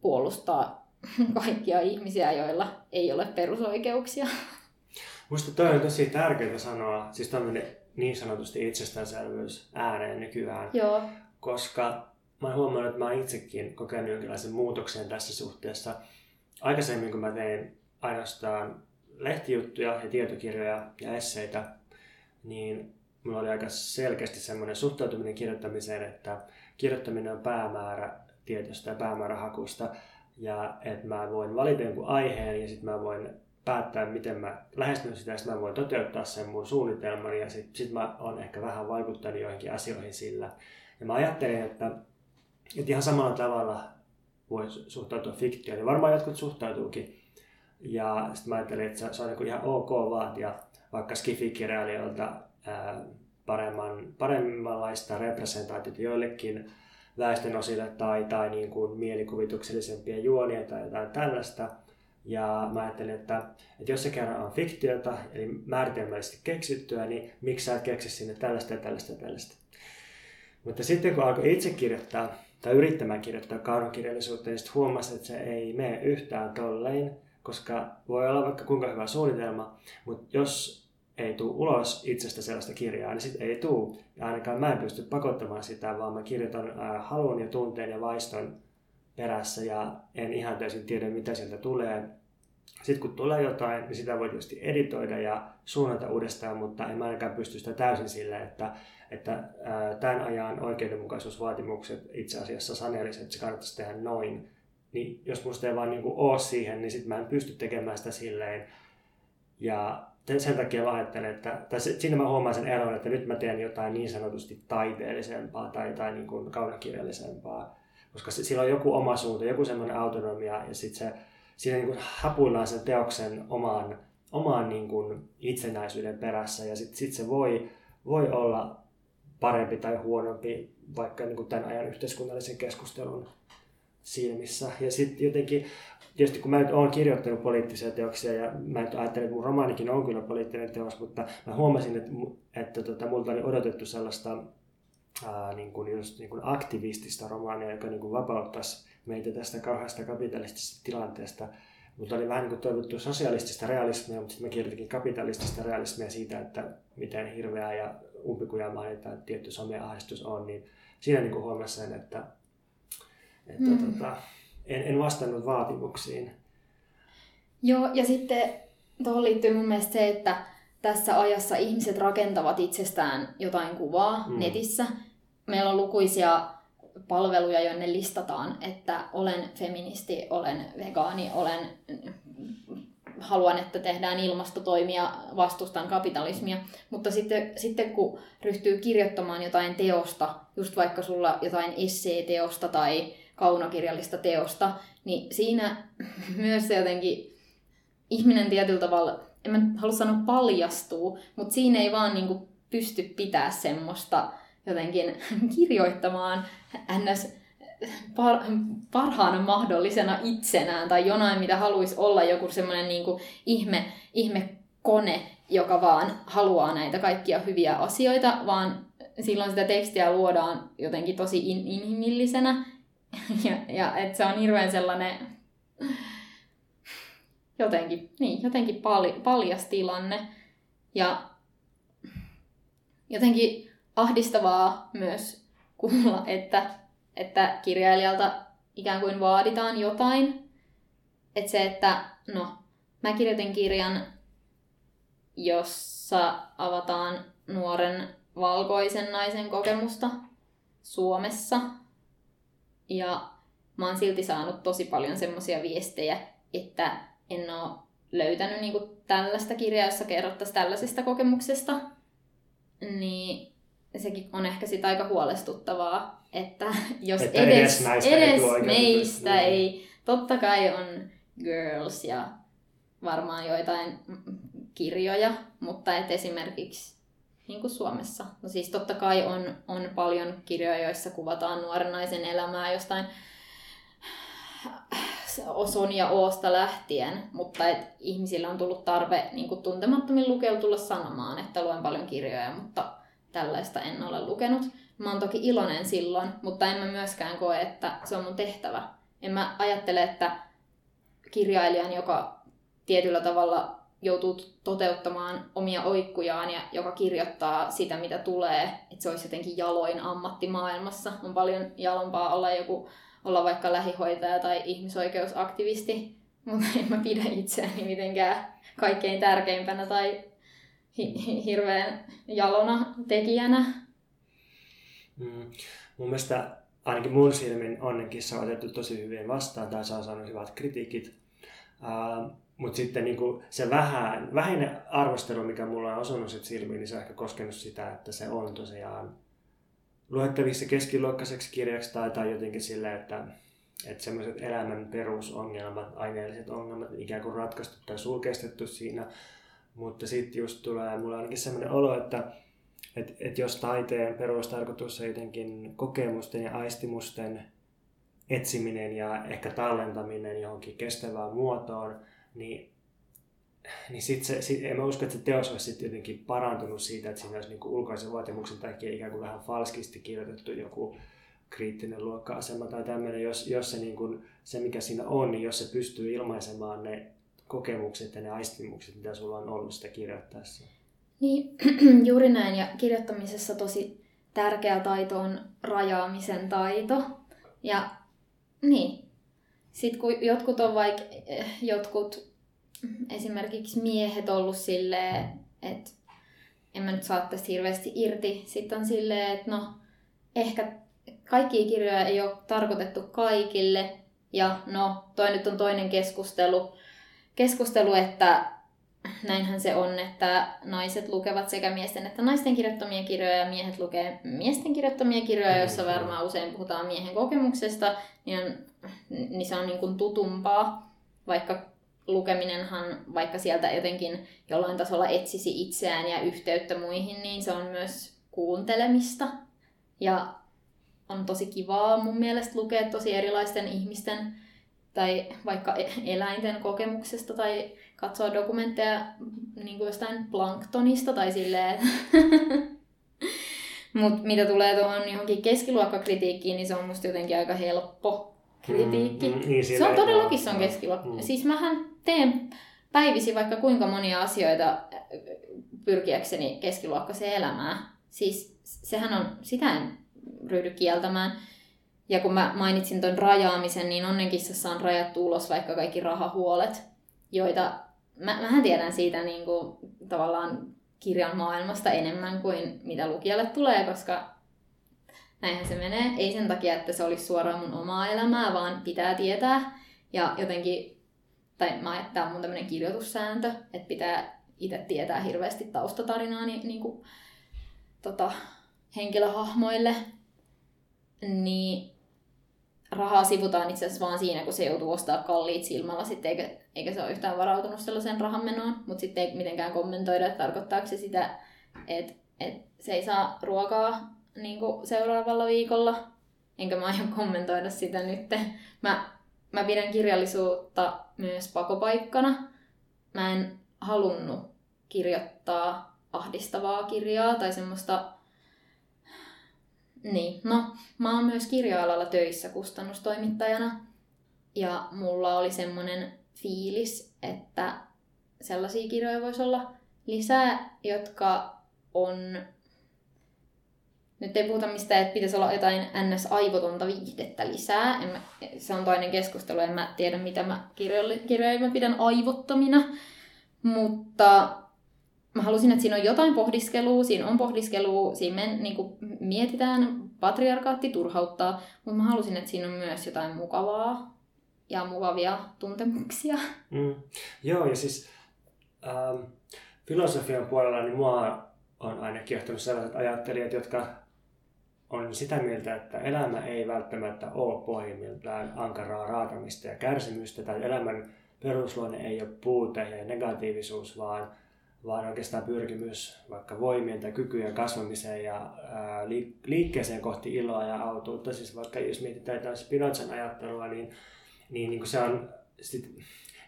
puolustaa kaikkia ihmisiä, joilla ei ole perusoikeuksia. Minusta toi on tosi tärkeää sanoa, siis tämmöinen niin sanotusti itsestäänselvyys ääneen nykyään. Joo. Koska mä oon huomannut, että mä oon itsekin kokenut jonkinlaisen muutoksen tässä suhteessa. Aikaisemmin, kun mä tein ainoastaan lehtijuttuja ja tietokirjoja ja esseitä, niin mulla oli aika selkeästi semmoinen suhtautuminen kirjoittamiseen, että kirjoittaminen on päämäärä tietystä ja päämäärähakusta. Ja että mä voin valita jonkun aiheen ja sitten mä voin päättää, miten mä lähestyn sitä, että mä voin toteuttaa sen mun suunnitelman ja sitten sit mä oon ehkä vähän vaikuttanut joihinkin asioihin sillä. Ja mä ajattelin, että että ihan samalla tavalla voi suhtautua fiktioon, ja varmaan jotkut suhtautuukin. Ja sitten mä ajattelin, että se on niin ihan ok vaatia vaikka skifikirjailijoilta paremman, paremmanlaista representaatiota joillekin väestönosille tai, tai niin kuin mielikuvituksellisempia juonia tai jotain tällaista. Ja mä ajattelin, että, että jos se kerran on fiktiota, eli määritelmällisesti keksittyä, niin miksi sä et keksi sinne tällaista ja tällaista ja tällaista. Mutta sitten kun alkoi itse kirjoittaa tai yrittämään kirjoittaa kaunokirjallisuutta, niin sitten huomasi, että se ei mene yhtään tollein, koska voi olla vaikka kuinka hyvä suunnitelma, mutta jos ei tule ulos itsestä sellaista kirjaa, niin sitten ei tule. Ja ainakaan mä en pysty pakottamaan sitä, vaan mä kirjoitan halun ja tunteen ja vaiston perässä ja en ihan täysin tiedä, mitä sieltä tulee. Sitten kun tulee jotain, niin sitä voi tietysti editoida ja suunnata uudestaan, mutta en mä ainakaan pysty sitä täysin sille, että, että tämän ajan oikeudenmukaisuusvaatimukset itse asiassa sanelisivat, että se kannattaisi tehdä noin. Niin jos musta ei vaan niin ole siihen, niin sitten mä en pysty tekemään sitä silleen. Ja sen takia mä ajattelen, että tai siinä mä huomaan sen eron, että nyt mä teen jotain niin sanotusti taiteellisempaa tai, tai niin kuin kaunokirjallisempaa. Koska sillä on joku oma suunta, joku semmoinen autonomia ja sitten se, siinä niin hapuillaan sen teoksen omaan, omaan niin kuin itsenäisyyden perässä ja sitten sit se voi, voi olla parempi tai huonompi vaikka niin kuin tämän ajan yhteiskunnallisen keskustelun silmissä. Ja sitten jotenkin tietysti kun mä nyt olen kirjoittanut poliittisia teoksia ja mä nyt ajattelen, että mun romaanikin on kyllä poliittinen teos, mutta mä huomasin, että, että tota, multa oli odotettu sellaista ää, niin kuin just, niin kuin aktivistista romaania, joka niin kuin vapauttaisi meitä tästä kauheasta kapitalistisesta tilanteesta. Mutta oli vähän niin kuin toivottu sosialistista realismia, mutta sitten mä kirjoitinkin kapitalistista realismia siitä, että miten hirveää ja umpikujamainen tämä tietty someahdistus on, niin siinä niin huomasin sen, että, että mm. tota, en, en vastannut vaatimuksiin. Joo, ja sitten tuohon liittyy mun mielestä se, että tässä ajassa ihmiset rakentavat itsestään jotain kuvaa mm. netissä. Meillä on lukuisia palveluja, joille listataan, että olen feministi, olen vegaani, olen haluan, että tehdään ilmastotoimia, vastustan kapitalismia. Mutta sitten, sitten kun ryhtyy kirjoittamaan jotain teosta, just vaikka sulla jotain esseeteosta tai kaunokirjallista teosta, niin siinä myös se jotenkin ihminen tietyllä tavalla, en mä halua sanoa paljastuu, mutta siinä ei vaan niinku pysty pitää semmoista jotenkin kirjoittamaan ns par, parhaana mahdollisena itsenään tai jonain, mitä haluaisi olla joku semmoinen niinku ihme, ihme kone, joka vaan haluaa näitä kaikkia hyviä asioita, vaan silloin sitä tekstiä luodaan jotenkin tosi in- inhimillisenä ja, ja että se on hirveän sellainen jotenkin, niin, jotenkin pal, paljas tilanne. Ja jotenkin ahdistavaa myös kuulla, että, että kirjailijalta ikään kuin vaaditaan jotain. Että se, että no, mä kirjoitin kirjan, jossa avataan nuoren valkoisen naisen kokemusta Suomessa – ja mä oon silti saanut tosi paljon semmoisia viestejä, että en ole löytänyt niinku tällaista kirjaa, jossa kerrottaisiin tällaisesta kokemuksesta. Niin sekin on ehkä sit aika huolestuttavaa, että jos että edes, edes, edes meistä niin. ei, totta kai on girls ja varmaan joitain kirjoja, mutta et esimerkiksi niin kuin Suomessa. No siis totta kai on, on paljon kirjoja, joissa kuvataan nuoren naisen elämää jostain Oson ja Oosta lähtien, mutta et ihmisillä on tullut tarve niin kuin tuntemattomin lukeutulla tulla sanomaan, että luen paljon kirjoja, mutta tällaista en ole lukenut. Mä oon toki iloinen silloin, mutta en mä myöskään koe, että se on mun tehtävä. En mä ajattele, että kirjailijan, joka tietyllä tavalla joutuu toteuttamaan omia oikkujaan ja joka kirjoittaa sitä, mitä tulee, että se olisi jotenkin jaloin ammatti maailmassa. On paljon jalompaa olla joku, olla vaikka lähihoitaja tai ihmisoikeusaktivisti, mutta en mä pidä itseäni mitenkään kaikkein tärkeimpänä tai hi- hirveän jalona tekijänä. Mm. Mun mielestä ainakin mun silmin Onnenkissa on otettu tosi hyvin vastaan tai saa saanut hyvät kritiikit. Uh, mutta sitten niin se vähän, vähäinen arvostelu, mikä mulla on osunut sit silmiin, niin se on ehkä koskenut sitä, että se on tosiaan luettavissa keskiluokkaiseksi kirjaksi tai, tai jotenkin sille, että, että semmoiset elämän perusongelmat, aineelliset ongelmat ikään kuin ratkaistu tai sulkeistettu siinä. Mutta sitten just tulee mulle ainakin semmoinen olo, että, että, että jos taiteen perustarkoitus on jotenkin kokemusten ja aistimusten etsiminen ja ehkä tallentaminen johonkin kestävään muotoon, niin niin sit se, sit, en mä usko, että se teos olisi sit jotenkin parantunut siitä, että siinä olisi niinku ulkoisen vaatimuksen takia ikään kuin vähän falskisti kirjoitettu joku kriittinen luokka-asema tai tämmöinen, jos, jos se, niinku, se mikä siinä on, niin jos se pystyy ilmaisemaan ne kokemukset ja ne aistimukset, mitä sulla on ollut sitä kirjoittaessa. Niin, juuri näin. Ja kirjoittamisessa tosi tärkeä taito on rajaamisen taito. Ja niin, sitten kun jotkut on vaikka, eh, jotkut esimerkiksi miehet ollut silleen, että en mä nyt saa tästä hirveästi irti. Sitten on silleen, että no ehkä kaikkia kirjoja ei ole tarkoitettu kaikille. Ja no, toi nyt on toinen keskustelu, keskustelu että näinhän se on, että naiset lukevat sekä miesten että naisten kirjoittamia kirjoja ja miehet lukee miesten kirjoittamia kirjoja, joissa varmaan usein puhutaan miehen kokemuksesta, niin, on, niin se on niin kuin tutumpaa, vaikka lukeminenhan, vaikka sieltä jotenkin jollain tasolla etsisi itseään ja yhteyttä muihin, niin se on myös kuuntelemista. Ja on tosi kivaa mun mielestä lukea tosi erilaisten ihmisten tai vaikka e- eläinten kokemuksesta tai katsoa dokumentteja niin kuin jostain planktonista tai silleen. Mutta mitä tulee tuohon johonkin keskiluokkakritiikkiin, niin se on musta jotenkin aika helppo kritiikki. Mm, mm, niin se on todellakin se on keskiluokka. Mm. Siis mähän teen päivisi vaikka kuinka monia asioita äh, pyrkiäkseni keskiluokkaiseen elämään. Siis sehän on, sitä en ryhdy kieltämään. Ja kun mä mainitsin ton rajaamisen, niin onnenkissassa on rajattu ulos vaikka kaikki rahahuolet, joita mä, mähän tiedän siitä niin kuin, tavallaan kirjan maailmasta enemmän kuin mitä lukijalle tulee, koska näinhän se menee. Ei sen takia, että se olisi suoraan mun omaa elämää, vaan pitää tietää. Ja jotenkin, tai mä, tämä on mun tämmöinen kirjoitussääntö, että pitää itse tietää hirveästi taustatarinaa niin, niin kuin, tota, henkilöhahmoille. Niin rahaa sivutaan itse asiassa vaan siinä, kun se joutuu ostaa kalliit silmällä, sitten eikä, eikä se ole yhtään varautunut sellaiseen rahanmenoon, mutta sitten ei mitenkään kommentoida, että tarkoittaako se sitä, että, että se ei saa ruokaa niin seuraavalla viikolla, enkä mä aion kommentoida sitä nyt. Mä, mä pidän kirjallisuutta myös pakopaikkana. Mä en halunnut kirjoittaa ahdistavaa kirjaa tai semmoista niin, no mä oon myös kirja-alalla töissä kustannustoimittajana ja mulla oli semmoinen fiilis, että sellaisia kirjoja voisi olla lisää, jotka on... Nyt ei puhuta mistään, että pitäisi olla jotain ns-aivotonta viihdettä lisää. En mä, se on toinen keskustelu, en mä tiedä mitä mä kirjoja, kirjoja mä pidän aivottomina. Mutta mä halusin, että siinä on jotain pohdiskelua, siinä on pohdiskelua, siinä me niin kuin, mietitään, patriarkaatti turhauttaa, mutta mä halusin, että siinä on myös jotain mukavaa ja mukavia tuntemuksia. Mm. Joo, ja siis ähm, filosofian puolella niin mua on aina kiehtonut sellaiset ajattelijat, jotka on sitä mieltä, että elämä ei välttämättä ole pohjimmiltaan ankaraa raatamista ja kärsimystä, tai elämän perusluonne ei ole puute ja negatiivisuus, vaan vaan oikeastaan pyrkimys vaikka voimien tai kykyjen kasvamiseen ja liikkeeseen kohti iloa ja autuutta. Siis vaikka jos mietitään jotain Spinozan ajattelua, niin, niin, niin se on, sit,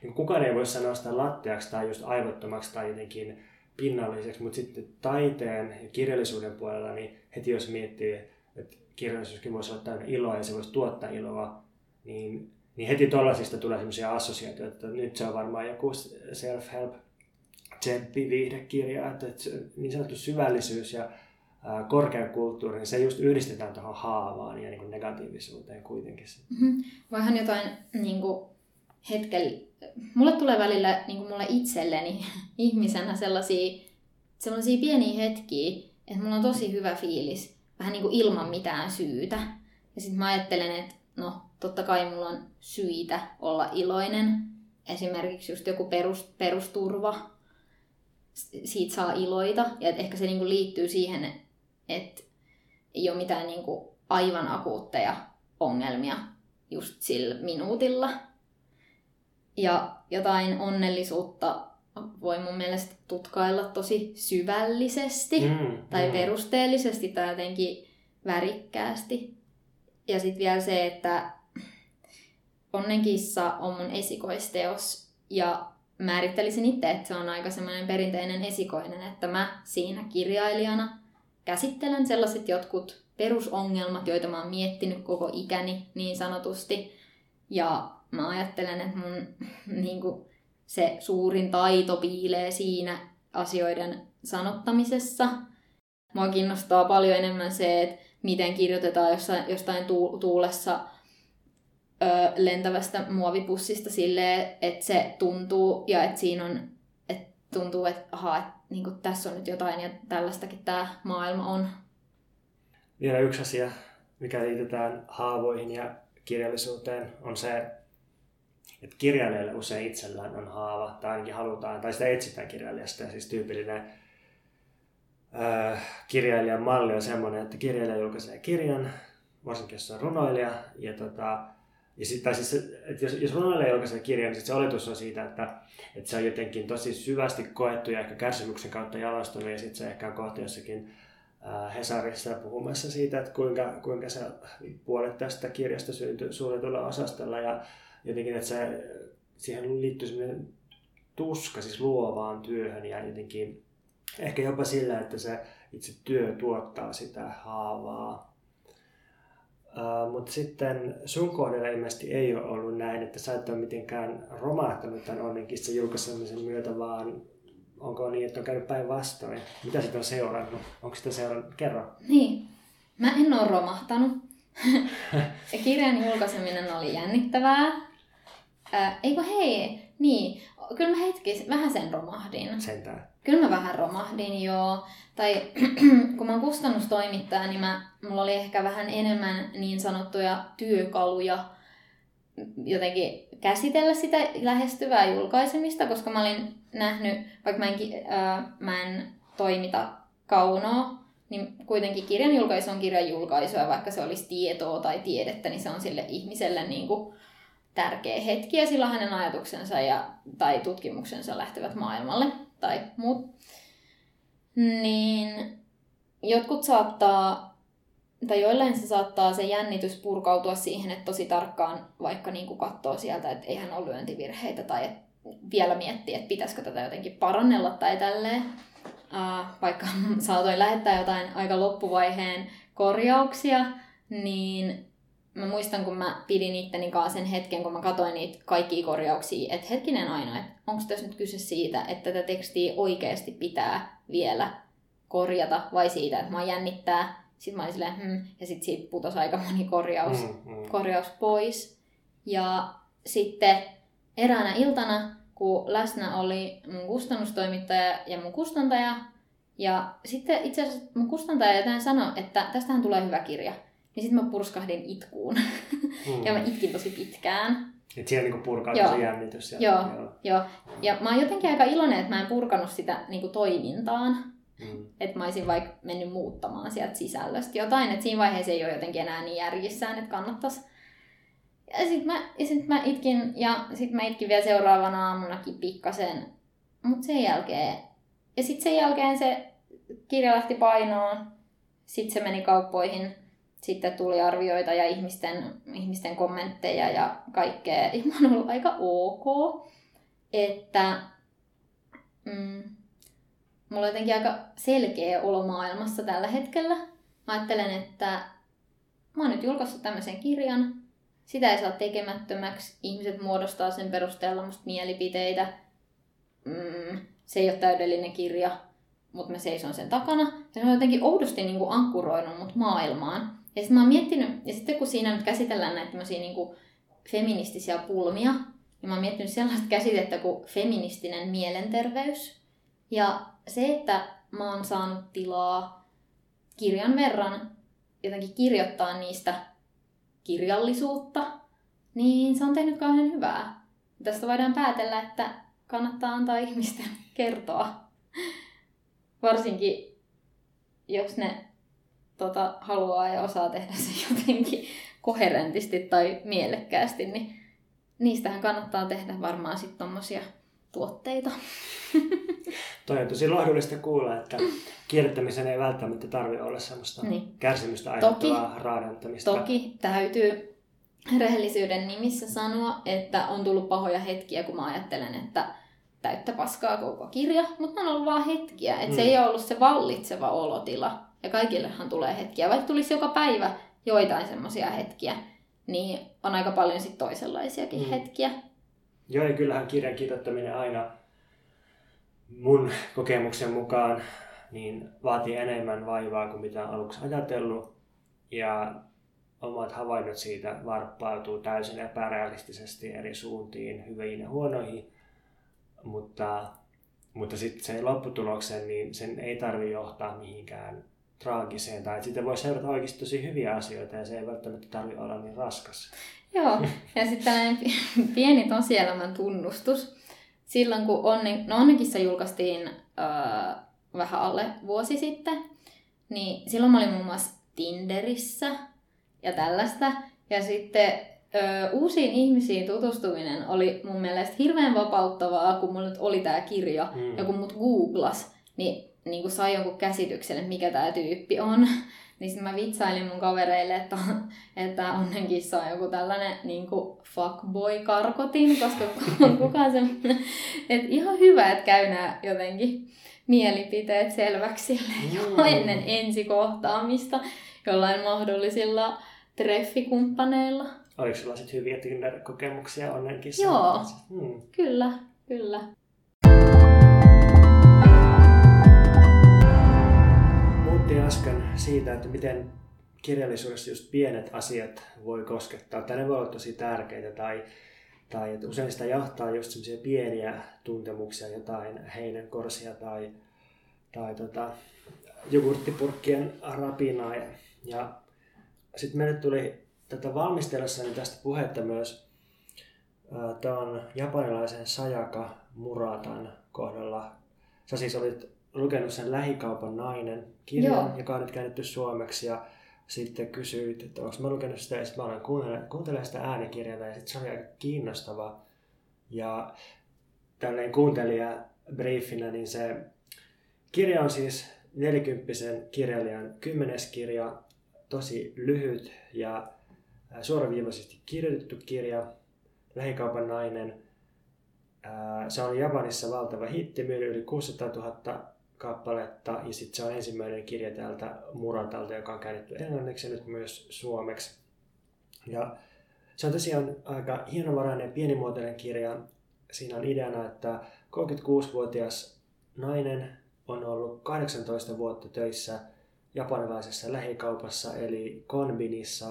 niin kukaan ei voi sanoa sitä latteaksi tai just aivottomaksi tai jotenkin pinnalliseksi, mutta sitten taiteen ja kirjallisuuden puolella, niin heti jos miettii, että kirjallisuuskin voisi olla täynnä iloa ja se voisi tuottaa iloa, niin, niin heti tuollaisista tulee sellaisia assosiaatioita, että nyt se on varmaan joku self-help tsemppi-viihdekirja, että niin sanottu syvällisyys ja korkeakulttuuri, niin se just yhdistetään tuohon haavaan ja niin kuin negatiivisuuteen kuitenkin. Mm-hmm. Voihan jotain niin kuin hetkel... Mulle tulee välillä niin kuin mulle itselleni ihmisenä sellaisia, sellaisia pieniä hetkiä, että mulla on tosi hyvä fiilis, vähän niin kuin ilman mitään syytä. Ja sitten mä ajattelen, että no totta kai mulla on syitä olla iloinen. Esimerkiksi just joku perus, perusturva siitä saa iloita. Ja että ehkä se niinku liittyy siihen, että ei ole mitään niin kuin aivan akuutteja ongelmia just sillä minuutilla. Ja jotain onnellisuutta voi mun mielestä tutkailla tosi syvällisesti Mm, tai mm. perusteellisesti tai jotenkin värikkäästi. Ja sitten vielä se, että Onnenkissa on mun esikoisteos ja määrittelisin itse, että se on aika semmoinen perinteinen esikoinen, että mä siinä kirjailijana käsittelen sellaiset jotkut perusongelmat, joita mä oon miettinyt koko ikäni niin sanotusti. Ja mä ajattelen, että mun niin kuin, se suurin taito piilee siinä asioiden sanottamisessa. Mua kiinnostaa paljon enemmän se, että miten kirjoitetaan jossain, jostain tuu- tuulessa ö, lentävästä muovipussista silleen, että se tuntuu ja että siinä on, että tuntuu, että aha, että niin kuin tässä on nyt jotain ja tällaistakin tämä maailma on. Vielä yksi asia, mikä liitetään haavoihin ja kirjallisuuteen, on se, että kirjailijalle usein itsellään on haava, tai ainakin halutaan, tai sitä etsitään kirjailijasta. Ja siis tyypillinen kirjailijan malli on semmoinen, että kirjailija julkaisee kirjan, varsinkin jos se on runoilija, ja tota, ja sit, tai siis, että jos, jos runoilija julkaisee kirjan, niin sit se oletus on siitä, että, että se on jotenkin tosi syvästi koettu ja ehkä kärsimyksen kautta jalostunut, ja sitten se ehkä on kohta jossakin ää, Hesarissa puhumassa siitä, että kuinka, kuinka se puolet tästä kirjasta syntyi suljetulla osastolla ja jotenkin, että se, siihen liittyy sellainen tuska siis luovaan työhön ja jotenkin ehkä jopa sillä, että se itse työ tuottaa sitä haavaa. Uh, mutta sitten sun kohdalla ilmeisesti ei ole ollut näin, että sä et ole mitenkään romahtanut tämän onnenkissa julkaisemisen myötä, vaan onko niin, että on käynyt päinvastoin? Mitä sitä on seurannut? Onko sitä seurannut? Kerro. Niin, mä en ole romahtanut. ja kirjan julkaiseminen oli jännittävää. Ää, eikö hei, niin, kyllä mä hetki, vähän sen romahdin. Sentään. Kyllä mä vähän romahdin, joo. Tai kun mä oon kustannustoimittaja, niin mä, mulla oli ehkä vähän enemmän niin sanottuja työkaluja jotenkin käsitellä sitä lähestyvää julkaisemista, koska mä olin nähnyt, vaikka mä en, ää, mä en toimita kaunoa, niin kuitenkin kirjan julkaisu on kirjan julkaisu, ja vaikka se olisi tietoa tai tiedettä, niin se on sille ihmiselle niin kuin tärkeä hetki, ja silloin hänen ajatuksensa ja, tai tutkimuksensa lähtevät maailmalle tai muut. Niin jotkut saattaa, tai joillain se saattaa se jännitys purkautua siihen, että tosi tarkkaan vaikka niin kuin katsoo sieltä, että eihän ole lyöntivirheitä tai että vielä miettii, että pitäisikö tätä jotenkin parannella tai tälleen. Vaikka saatoin lähettää jotain aika loppuvaiheen korjauksia, niin mä muistan, kun mä pidin itteni kanssa sen hetken, kun mä katsoin niitä kaikkia korjauksia, että hetkinen aina, että onko tässä nyt kyse siitä, että tätä tekstiä oikeasti pitää vielä korjata, vai siitä, että mä jännittää. Sitten mä olin silleen, hmm, ja sitten siitä putosi aika moni korjaus, Mm, mm. korjaus pois. Ja sitten eräänä iltana, kun läsnä oli mun kustannustoimittaja ja mun kustantaja, ja sitten itse asiassa mun kustantaja jotain sanoi, että tästähän tulee hyvä kirja. Niin sitten mä purskahdin itkuun. Mm. ja mä itkin tosi pitkään. Et siellä niinku purkautuu Joo. se jännitys. Ja, Joo. Joo. Ja mä oon jotenkin aika iloinen, että mä en purkanut sitä niin kuin toimintaan. Mm. Että mä olisin vaikka mennyt muuttamaan sieltä sisällöstä jotain. Että siinä vaiheessa ei ole jotenkin enää niin järjissään, että kannattaisi. Ja sit mä, ja sit mä itkin, ja sit mä itkin vielä seuraavana aamunakin pikkasen. Mut sen jälkeen, ja sit sen jälkeen se kirja lähti painoon. Sitten se meni kauppoihin. Sitten tuli arvioita ja ihmisten, ihmisten kommentteja ja kaikkea. Ja mä oon ollut aika ok. Että mm, mulla on jotenkin aika selkeä olo maailmassa tällä hetkellä. Mä ajattelen, että mä oon nyt julkaissut tämmöisen kirjan. Sitä ei saa tekemättömäksi. Ihmiset muodostaa sen perusteella musta mielipiteitä. Mm, se ei ole täydellinen kirja, mutta mä seison sen takana. Ja se on jotenkin oudosti niin ankkuroinut mut maailmaan. Ja sitten mä oon miettinyt, ja sitten kun siinä nyt käsitellään näitä tämmöisiä niin feministisiä pulmia, niin mä oon miettinyt sellaista käsitettä kuin feministinen mielenterveys. Ja se, että mä oon saanut tilaa kirjan verran jotenkin kirjoittaa niistä kirjallisuutta, niin se on tehnyt kauhean hyvää. Tästä voidaan päätellä, että kannattaa antaa ihmisten kertoa. Varsinkin, jos ne tota, haluaa ja osaa tehdä se jotenkin koherentisti tai mielekkäästi, niin niistähän kannattaa tehdä varmaan sitten tommosia tuotteita. Toi on tosi lohdullista kuulla, että kierrättämisen ei välttämättä tarvitse olla semmoista niin. kärsimystä aiheuttavaa toki, raadantamista. Toki täytyy rehellisyyden nimissä sanoa, että on tullut pahoja hetkiä, kun mä ajattelen, että täyttä paskaa koko kirja, mutta on ollut vaan hetkiä. Että mm. se ei ole ollut se vallitseva olotila. Ja kaikillehan tulee hetkiä. Vaikka tulisi joka päivä joitain semmoisia hetkiä, niin on aika paljon sitten toisenlaisiakin mm. hetkiä. Joo, ja kyllähän kirjan kirjoittaminen aina mun kokemuksen mukaan niin vaatii enemmän vaivaa kuin mitä aluksi ajatellut. Ja omat havainnot siitä varppautuu täysin epärealistisesti eri suuntiin, hyviin ja huonoihin. Mutta, mutta sitten se lopputuloksen, niin sen ei tarvi johtaa mihinkään traagiseen. Tai sitten voi seurata oikeasti tosi hyviä asioita ja se ei välttämättä tarvi olla niin raskas. Joo, ja sitten tällainen pieni tosielämän tunnustus. Silloin kun Onne, no Onnekissa julkaistiin öö, vähän alle vuosi sitten, niin silloin mä olin muun muassa Tinderissä ja tällaista. Ja sitten ö, uusiin ihmisiin tutustuminen oli mun mielestä hirveän vapauttavaa, kun mulla nyt oli tämä kirja mm. ja kun mut googlas, niin, niin kun sai jonkun käsityksen, että mikä tämä tyyppi on. Niin sitten mä vitsailin mun kavereille, että, että onnenkin on joku tällainen niin fuckboy-karkotin, koska kukaan semmoinen, että ihan hyvä, että käy nämä jotenkin mielipiteet selväksi jo ennen ensikohtaamista jollain mahdollisilla treffikumppaneilla. Oliko sulla sitten hyviä Tinder-kokemuksia onnenkin? Joo, hmm. kyllä, kyllä. Puhuttiin äsken siitä, että miten kirjallisuudessa just pienet asiat voi koskettaa, tai ne voi olla tosi tärkeitä, tai, tai että usein sitä jahtaa just semmoisia pieniä tuntemuksia, jotain heinänkorsia tai, tai tota, jogurttipurkkien rapinaa. Ja, ja sitten meille tuli tätä valmistellessa tästä puhetta myös tuon japanilaisen Sayaka Muratan kohdalla. Sä siis olit lukenut sen Lähikaupan nainen kirjan, Joo. joka on nyt käännetty suomeksi ja sitten kysyit, että onko mä lukenut sitä ja sitten mä olen kuuntelemaan sitä äänikirjaa ja sitten se oli aika kiinnostava. Ja tälleen kuuntelija briefinä, niin se kirja on siis 40 kirjailijan kymmenes kirja, tosi lyhyt ja suoraviivaisesti kirjoitettu kirja, Lähikaupan nainen. Se on Japanissa valtava hitti, myynyt yli 600 000 kappaletta ja sitten se on ensimmäinen kirja täältä Muratalta, joka on käännetty englanniksi ja nyt myös suomeksi. Ja se on tosiaan aika hienovarainen pienimuotoinen kirja. Siinä on ideana, että 36-vuotias nainen on ollut 18 vuotta töissä japanilaisessa lähikaupassa eli Konbinissa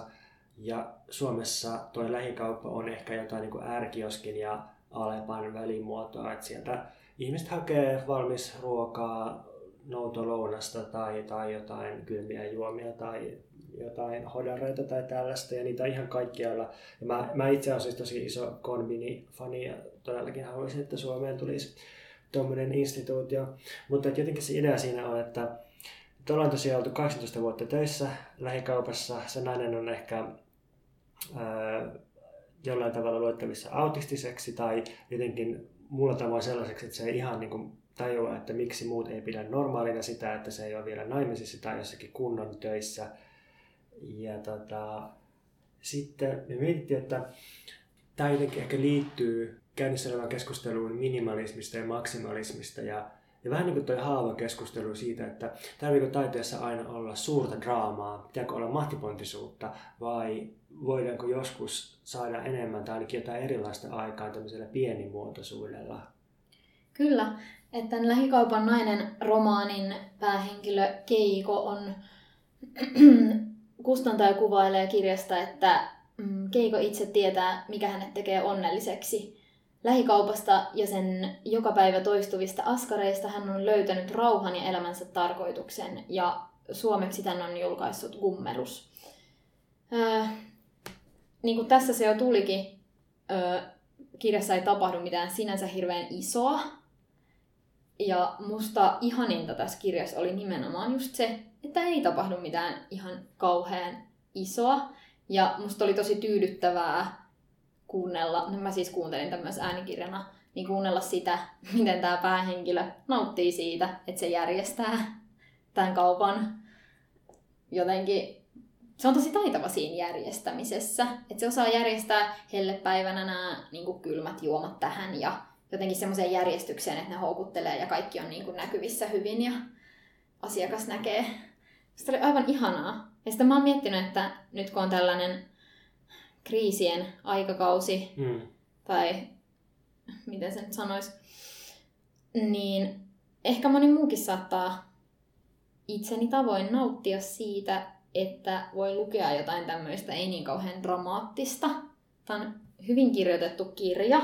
ja Suomessa tuo lähikauppa on ehkä jotain niin kuin ärkioskin ja Alepan välimuotoa, että sieltä ihmiset hakee valmis ruokaa, noutolounasta tai, tai jotain kylmiä juomia tai jotain hodareita tai tällaista ja niitä on ihan kaikkialla. Ja mä, mä itse olen siis tosi iso konbini-fani ja todellakin haluaisin, että Suomeen tulisi tuommoinen instituutio. Mutta jotenkin se idea siinä on, että, että ollaan tosiaan oltu 18 vuotta töissä lähikaupassa. Se nainen on ehkä ää, jollain tavalla luettavissa autistiseksi tai jotenkin mulla tavoin sellaiseksi, että se ei ihan niin kuin tajua, että miksi muut ei pidä normaalina sitä, että se ei ole vielä naimisissa tai jossakin kunnon töissä. Ja tota, sitten me mietittiin, että tämä jotenkin ehkä liittyy käynnissä olevaan keskusteluun minimalismista ja maksimalismista ja, ja vähän niin kuin toi haava keskustelu siitä, että tarviiko taiteessa aina olla suurta draamaa, pitääkö olla mahtipontisuutta vai voidaanko joskus saada enemmän tai ainakin jotain erilaista aikaa tämmöisellä pienimuotoisuudella. Kyllä, että tämän Lähikaupan nainen romaanin päähenkilö Keiko on kustantaja kuvailee kirjasta, että mm, Keiko itse tietää, mikä hänet tekee onnelliseksi. Lähikaupasta ja sen joka päivä toistuvista askareista hän on löytänyt rauhan ja elämänsä tarkoituksen ja suomeksi tän on julkaissut Gummerus. Öö, niin kuin tässä se jo tulikin, öö, kirjassa ei tapahdu mitään sinänsä hirveän isoa. Ja musta ihaninta tässä kirjassa oli nimenomaan just se, että ei tapahdu mitään ihan kauhean isoa. Ja musta oli tosi tyydyttävää kuunnella, no mä siis kuuntelin tämmöisen äänikirjana, niin kuunnella sitä, miten tämä päähenkilö nauttii siitä, että se järjestää tämän kaupan jotenkin se on tosi taitava siinä järjestämisessä. Että se osaa järjestää hellepäivänä nämä niin kylmät juomat tähän ja jotenkin semmoiseen järjestykseen, että ne houkuttelee ja kaikki on niin kuin näkyvissä hyvin ja asiakas näkee. Se oli aivan ihanaa. Ja sitten mä oon miettinyt, että nyt kun on tällainen kriisien aikakausi, mm. tai miten se nyt sanoisi, niin ehkä moni muukin saattaa itseni tavoin nauttia siitä, että voi lukea jotain tämmöistä ei niin kauhean dramaattista. Tämä on hyvin kirjoitettu kirja.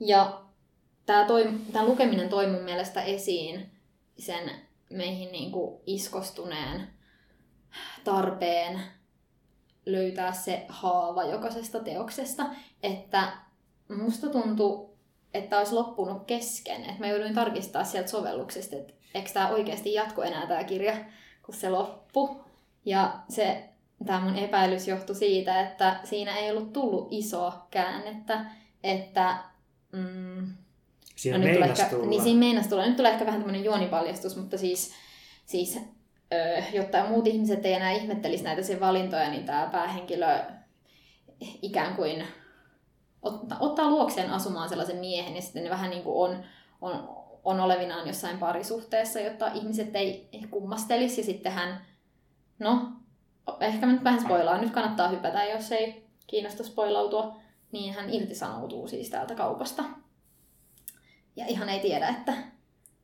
Ja tämä, toi, tämä lukeminen toi mun mielestä esiin sen meihin niin kuin iskostuneen tarpeen löytää se haava jokaisesta teoksesta, että musta tuntuu, että olisi loppunut kesken. Että mä jouduin tarkistaa sieltä sovelluksesta, että eikö tämä oikeasti jatku enää tämä kirja, kun se loppu. Ja se, tämä mun epäilys johtui siitä, että siinä ei ollut tullut isoa käännettä, että mm, Siinä no, meinas ehkä, tulla. Niin siinä meinas tulla. Nyt tulee ehkä vähän tämmöinen juonipaljastus, mutta siis, siis jotta muut ihmiset ei enää ihmettelisi näitä sen valintoja, niin tämä päähenkilö ikään kuin ottaa, ottaa luokseen asumaan sellaisen miehen ja sitten ne vähän niin kuin on, on, on olevinaan jossain parisuhteessa, jotta ihmiset ei kummastelisi ja sitten hän No, ehkä nyt vähän spoilaan. Nyt kannattaa hypätä, jos ei kiinnosta spoilautua. Niin hän irtisanoutuu siis täältä kaupasta. Ja ihan ei tiedä, että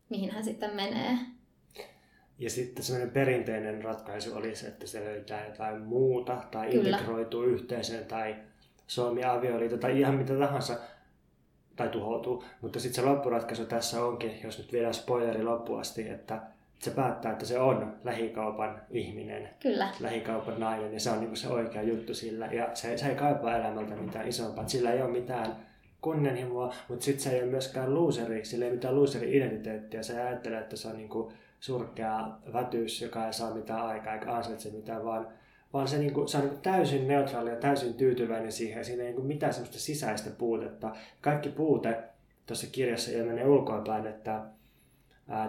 mihin hän sitten menee. Ja sitten semmoinen perinteinen ratkaisu olisi, että se löytää jotain muuta tai Kyllä. integroituu yhteiseen tai solmi avioliitto tai ihan mitä tahansa tai tuhoutuu. Mutta sitten se loppuratkaisu tässä onkin, jos nyt vielä spoileri loppuun asti, että se päättää, että se on lähikaupan ihminen, Kyllä. lähikaupan nainen ja se on niin se oikea juttu sillä. Ja se, se ei kaipaa elämältä mitään isompaa. Sillä ei ole mitään kunnianhimoa, mutta sitten se ei ole myöskään looseri, sillä ei mitään looseri-identiteettiä. Se ajattelee, että se on niin kuin surkea vätyys, joka ei saa mitään aikaa eikä ansaitse mitään, vaan, vaan se, niin kuin, se on niin täysin neutraali ja täysin tyytyväinen siihen. Siinä ei niin mitään sellaista sisäistä puutetta. Kaikki puute tuossa kirjassa ilmenee ulkoapäin, että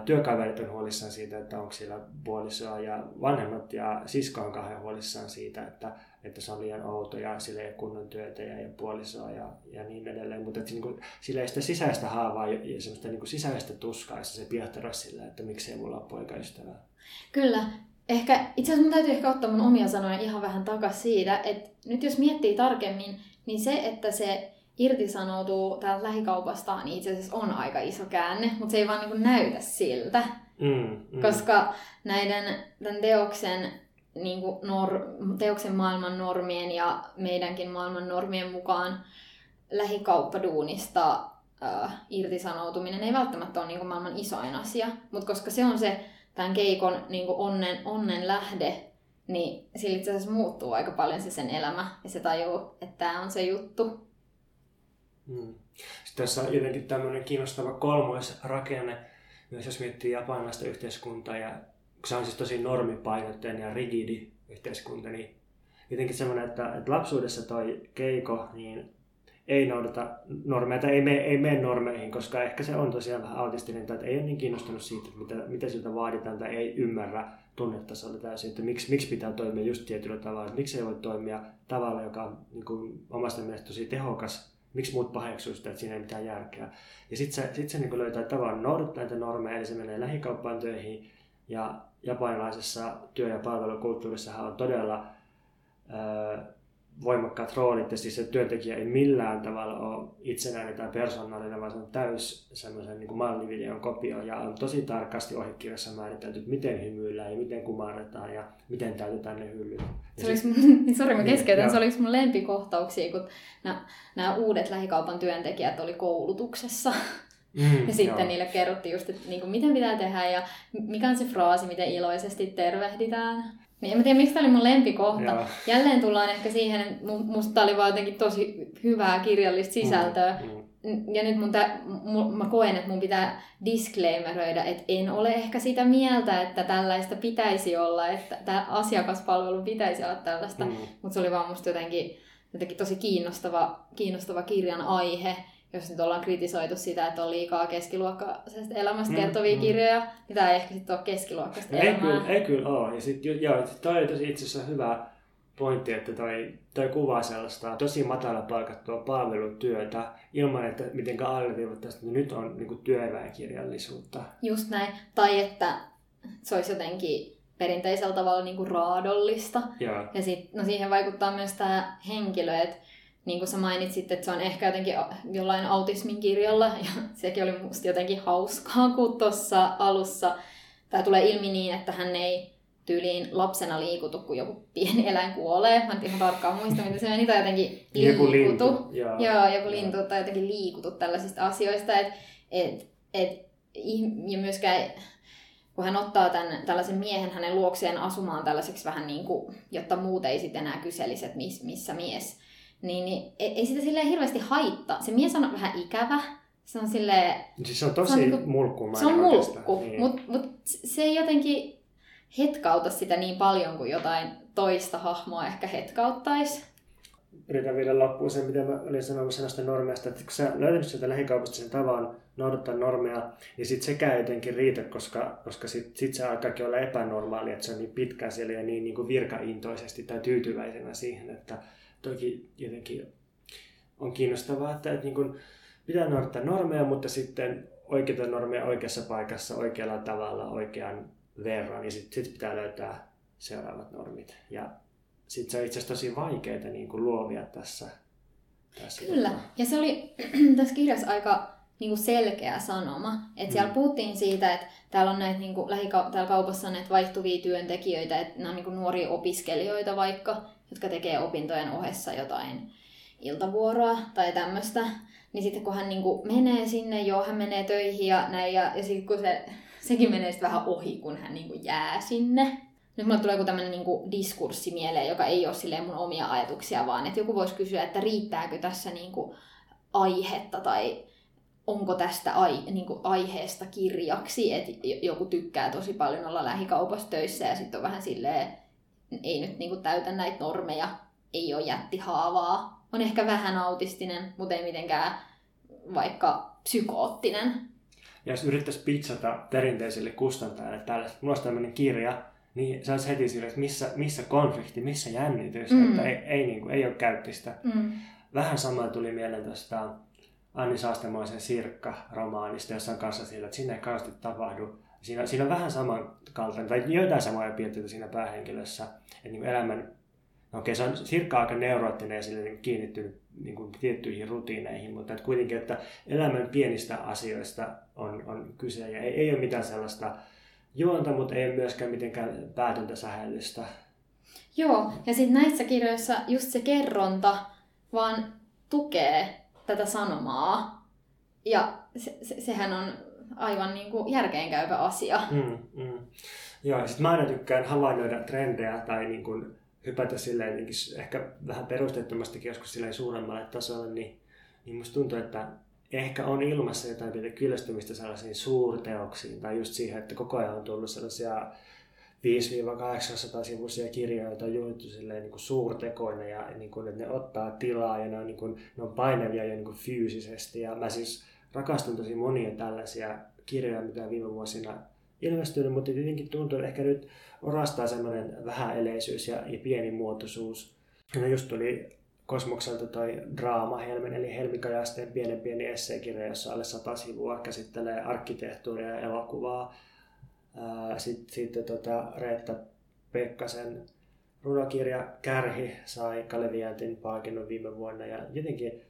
työkaverit on huolissaan siitä, että onko siellä puolisoa ja vanhemmat ja sisko on kahden huolissaan siitä, että, että se on liian outo ja sillä ei ole kunnon työtä ja, puolisoa ja, ja niin edelleen. Mutta että, niin kuin, sillä ei sitä sisäistä haavaa ja, semmoista niin kuin sisäistä tuskaa, se piehtaraa sillä, että miksei mulla ole poikaystävää. Kyllä. Ehkä, itse asiassa mun täytyy ehkä ottaa mun omia sanoja ihan vähän takaisin siitä, että nyt jos miettii tarkemmin, niin se, että se irtisanoutuu täältä lähikaupasta, niin itse asiassa on aika iso käänne, mutta se ei vaan niin näytä siltä. Mm, mm. Koska näiden tämän teoksen, niin kuin nor, teoksen maailman normien ja meidänkin maailman normien mukaan lähikauppaduunista äh, irtisanoutuminen ei välttämättä ole niin kuin maailman isoin asia, mutta koska se on se tämän keikon niin kuin onnen, onnen lähde, niin sillä itse asiassa muuttuu aika paljon se sen elämä ja se tajuu, että tämä on se juttu. Mm. Sitten tässä on jotenkin tämmöinen kiinnostava kolmoisrakenne, myös jos miettii japanilaista yhteiskuntaa, ja se on siis tosi normipainotteinen ja rigidi yhteiskunta, niin jotenkin semmoinen, että, että lapsuudessa toi keiko, niin ei noudata normeja tai ei mene, ei mene normeihin, koska ehkä se on tosiaan vähän autistinen tai ei ole niin kiinnostunut siitä, mitä, mitä siltä vaaditaan tai ei ymmärrä tunnetasolla täysin, että miksi, miksi pitää toimia just tietyllä tavalla, että miksi ei voi toimia tavalla, joka on niin kuin, omasta mielestä tosi tehokas miksi muut paheksuu sitä, että siinä ei mitään järkeä. Ja sitten se, sit se niin löytää tavan noudattaa näitä normeja, eli se menee lähikauppaan töihin. Ja japanilaisessa työ- ja palvelukulttuurissahan on todella ö, voimakkaat roolit, ja siis se työntekijä ei millään tavalla ole itsenäinen tai persoonallinen, vaan se on täys semmoisen niin mallivideon kopio, ja on tosi tarkasti ohjekirjassa määritelty, että miten hymyillään ja miten kumarretaan ja miten täytetään ne hyllyt. Se olisi mun, sori mä niin, keskeytän, niin, se olisi mun lempikohtauksia, kun nämä, nämä uudet lähikaupan työntekijät oli koulutuksessa. Mm, ja sitten joo. niille kerrottiin just, että niin kuin, miten pitää tehdä ja mikä on se fraasi, miten iloisesti tervehditään. Niin en mä tiedä, miksi tämä oli mun lempikohta. Joo. Jälleen tullaan ehkä siihen, että musta oli vaan jotenkin tosi hyvää kirjallista sisältöä. Mm, mm. ja nyt mun tä, mun, mä koen, että mun pitää disclaimeröidä, että en ole ehkä sitä mieltä, että tällaista pitäisi olla, että tämä asiakaspalvelu pitäisi olla tällaista, mm. mutta se oli vaan musta jotenkin, jotenkin tosi kiinnostava, kiinnostava kirjan aihe, jos nyt ollaan kritisoitu sitä, että on liikaa keskiluokkaisesta elämästä mm, kertovia mm, kirjoja, niin tämä ei ehkä sitten ole keskiluokkaista ei elämää. Kyllä, ei kyllä ole. Ja sitten joo, toi on tosi itse asiassa hyvä pointti, että toi, toi kuvaa sellaista tosi matala palkattua palvelutyötä ilman, että mitenkään alleviivattaisiin, että nyt on niin työväenkirjallisuutta. Just näin. Tai että se olisi jotenkin perinteisellä tavalla niin kuin raadollista. Joo. Ja sit, no siihen vaikuttaa myös tämä henkilö, että niin kuin sä mainitsit, että se on ehkä jotenkin jollain autismin kirjalla, ja sekin oli musta jotenkin hauskaa, kun tuossa alussa tämä tulee ilmi niin, että hän ei tyyliin lapsena liikutu, kun joku pieni eläin kuolee. Mä en ihan tarkkaan muista, mitä se meni, tai jotenkin liikutu. Joku lintu. Joo, joo joku lintu, tai jotenkin liikutu tällaisista asioista. Et, et, et, ja myöskään kun hän ottaa tämän, tällaisen miehen hänen luokseen asumaan tällaiseksi vähän niin kuin, jotta muut ei sitten enää kyselisi, että miss, missä mies niin, niin ei, ei sitä silleen hirveästi haittaa. Se mies on vähän ikävä, se on silleen... Siis se on tosi se on niin mulkkumainen Se on mulkku, niin. mutta mut se ei jotenkin hetkauta sitä niin paljon kuin jotain toista hahmoa ehkä hetkauttaisi. Yritän vielä loppuun sen, mitä mä olin sanomassa näistä normeista, että kun sä löytänyt sieltä lähikaupasta sen tavan noudattaa normeja, niin sit sekään jotenkin riitä, koska, koska sit, sit se alkaakin olla epänormaali, että se on niin pitkään siellä ja niin, niin kuin virkaintoisesti tai tyytyväisenä siihen, että toki jotenkin on kiinnostavaa, että, että niin kuin pitää noudattaa normeja, mutta sitten oikeita normeja oikeassa paikassa, oikealla tavalla, oikean verran, niin sitten sit pitää löytää seuraavat normit. Ja sitten se on itse asiassa tosi vaikeaa niin kuin luovia tässä. tässä Kyllä, tota. ja se oli tässä kirjassa aika niin kuin selkeä sanoma. Että siellä mm. puhuttiin siitä, että täällä on näitä niin kuin, lähika- täällä kaupassa on näitä vaihtuvia työntekijöitä, että nämä on niin kuin nuoria opiskelijoita vaikka, jotka tekee opintojen ohessa jotain iltavuoroa tai tämmöistä. Niin sitten kun hän niin kuin menee sinne, joo, hän menee töihin ja näin, ja, ja sitten kun se, sekin menee sitten vähän ohi, kun hän niin kuin jää sinne. Nyt mulle tulee joku tämmöinen niin diskurssi mieleen, joka ei ole silleen mun omia ajatuksia, vaan että joku voisi kysyä, että riittääkö tässä niin kuin aihetta tai onko tästä ai, niin kuin aiheesta kirjaksi, että joku tykkää tosi paljon olla lähikaupassa töissä ja sitten on vähän silleen, ei nyt niin kuin täytä näitä normeja, ei ole jättihaavaa, on ehkä vähän autistinen, mutta ei mitenkään vaikka psykoottinen. Ja jos yrittäisi pitsata perinteiselle kustantajalle tällaista, mulla olisi tämmöinen kirja, niin se olisi heti sille, että missä, missä konflikti, missä jännitys, mm. että ei, ei, niin kuin, ei ole käyttistä. Mm. Vähän sama tuli mieleen tästä Anni Saastemoisen Sirkka-romaanista, jossa on kanssa sillä, että sinne ei kauheasti tapahdu. Siinä, siinä on vähän samankaltainen, tai joitain samoja piirteitä siinä päähenkilössä, että niin elämän No okei, se on Sirkka aika neuroottinen ja sille niin kiinnittynyt niin kuin tiettyihin rutiineihin, mutta että kuitenkin, että elämän pienistä asioista on, on kyse ja ei, ei ole mitään sellaista juonta, mutta ei ole myöskään mitenkään päätöntä sähellystä. Joo, ja sitten näissä kirjoissa just se kerronta vaan tukee tätä sanomaa. Ja se, se, sehän on aivan niin kuin järkeenkäypä asia. Mm, mm. Joo, ja sitten mä aina tykkään havainnoida trendejä tai niin kuin hypätä silleen ehkä vähän perustettomastikin joskus silleen suuremmalle tasolle, niin, niin musta tuntuu, että ehkä on ilmassa jotain pientä kyllästymistä sellaisiin suurteoksiin tai just siihen, että koko ajan on tullut sellaisia 5-800 sivuisia kirjoja, joita on juhlittu niin kuin suurtekoina ja niin kuin, että ne ottaa tilaa ja ne on, niin kuin, ne on painavia jo niin kuin fyysisesti. Ja mä siis rakastun tosi monia tällaisia kirjoja, mitä viime vuosina ilmestynyt, mutta tietenkin tuntuu, että ehkä nyt orastaa semmoinen vähäeleisyys ja, ja pienimuotoisuus. No just tuli Kosmokselta toi draama Helmen, eli Helmi Kajasteen pienen pieni esseekirja, jossa alle sata sivua käsittelee arkkitehtuuria ja elokuvaa sitten, sitten tota Reetta Pekkasen runokirja Kärhi sai Kaleviantin palkinnon viime vuonna ja jotenkin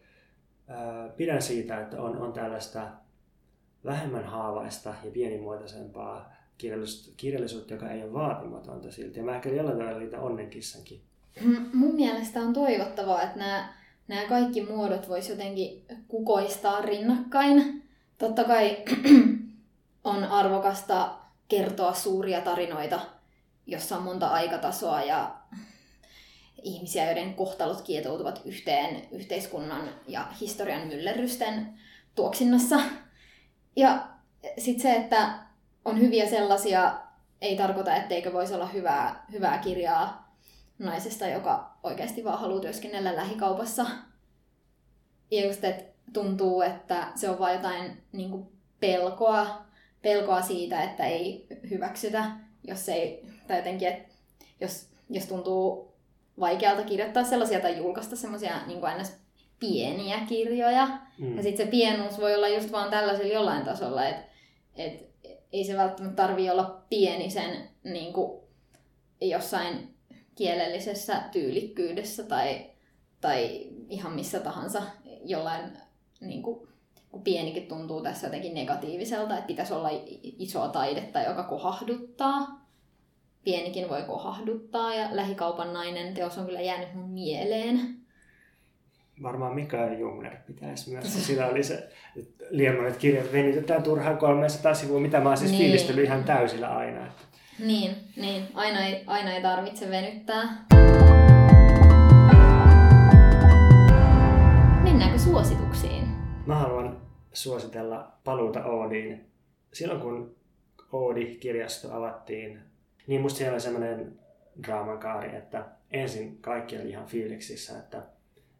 pidän siitä, että on, on tällaista vähemmän haavaista ja pienimuotoisempaa kirjallisuutta, kirjallisuutta, joka ei ole vaatimatonta silti. Ja mä ehkä jollain tavalla niitä onnenkissankin. Mun mielestä on toivottavaa, että nämä, nämä kaikki muodot vois jotenkin kukoistaa rinnakkain. Totta kai on arvokasta kertoa suuria tarinoita, jossa on monta aikatasoa ja ihmisiä, joiden kohtalot kietoutuvat yhteen yhteiskunnan ja historian myllerrysten tuoksinnassa. Ja sitten se, että on hyviä sellaisia, ei tarkoita, etteikö voisi olla hyvää, hyvää kirjaa naisesta, joka oikeasti vaan haluaa työskennellä lähikaupassa. Ja just, että tuntuu, että se on vain jotain niin kuin pelkoa, pelkoa siitä, että ei hyväksytä, jos ei, tai jotenkin, että jos, jos tuntuu vaikealta kirjoittaa sellaisia tai julkaista semmoisia niin aina pieniä kirjoja. Mm. Ja sitten se pienuus voi olla just vaan tällaisella jollain tasolla, että et, ei se välttämättä tarvi olla pieni sen niin kuin, jossain kielellisessä tyylikkyydessä tai, tai ihan missä tahansa jollain niin kuin, kun pienikin tuntuu tässä jotenkin negatiiviselta, että pitäisi olla isoa taidetta, joka kohahduttaa. Pienikin voi kohahduttaa ja lähikaupan nainen teos on kyllä jäänyt mun mieleen. Varmaan Mikael Jungner pitäisi myös. Sillä oli se liian monet kirjat venytetään turhaan 300 sivua, mitä mä oon siis niin. fiilistellyt ihan täysillä aina. Niin, niin. Aina, ei, aina ei tarvitse venyttää. Mennäänkö suosituksiin? Mä haluan suositella paluuta Oodiin. Silloin kun Oodi-kirjasto avattiin, niin musta siellä oli semmoinen draaman kaari, että ensin kaikki oli ihan fiiliksissä, että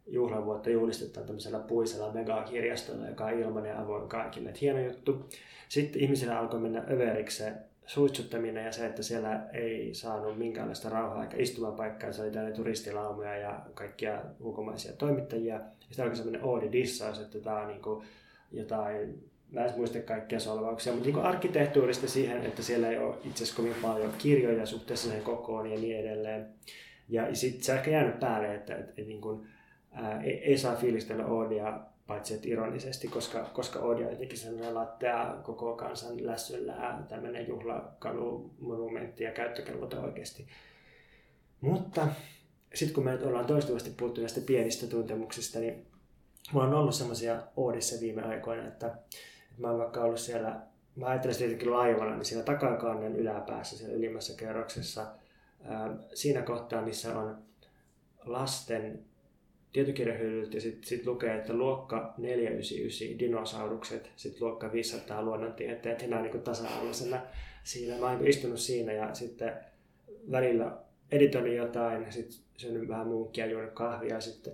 juhlavuotta juhlistetaan tämmöisellä puisella megakirjastolla, joka on ilmainen ja avoin kaikille. Että hieno juttu. Sitten ihmisillä alkoi mennä överiksi se suitsuttaminen ja se, että siellä ei saanut minkäänlaista rauhaa eikä istumapaikkaa. Se oli täynnä turistilaumoja ja kaikkia ulkomaisia toimittajia. Sitten alkoi semmoinen oodi dissaus, että tämä on niin kuin jotain, mä en muista kaikkia solvauksia, mutta niin arkkitehtuurista siihen, että siellä ei ole itse asiassa kovin paljon kirjoja suhteessa sen kokoon ja niin edelleen. Ja sitten se on ehkä jäänyt päälle, että, että, että niin kuin, ää, ei, ei, saa fiilistellä Oodia paitsi että ironisesti, koska, koska Oodia on jotenkin sellainen lattea koko kansan lässyllä, tämmöinen juhlakalu, monumentti ja käyttökelvoton oikeasti. Mutta sitten kun me ollaan toistuvasti puhuttu näistä pienistä tuntemuksista, niin mulla on ollut semmoisia Oodissa viime aikoina, että mä oon vaikka ollut siellä, mä ajattelen sitä tietenkin laivana, niin siellä takakannen yläpäässä, siellä ylimmässä kerroksessa, siinä kohtaa, missä on lasten tietokirjahyllyt ja sitten sit lukee, että luokka 499 dinosaurukset, sitten luokka 500 luonnontieteet ja nämä niin tasa-arvoisena siinä. Mä oon niin istunut siinä ja sitten välillä editoinut jotain, sitten syönyt vähän munkkia, juonut kahvia ja sitten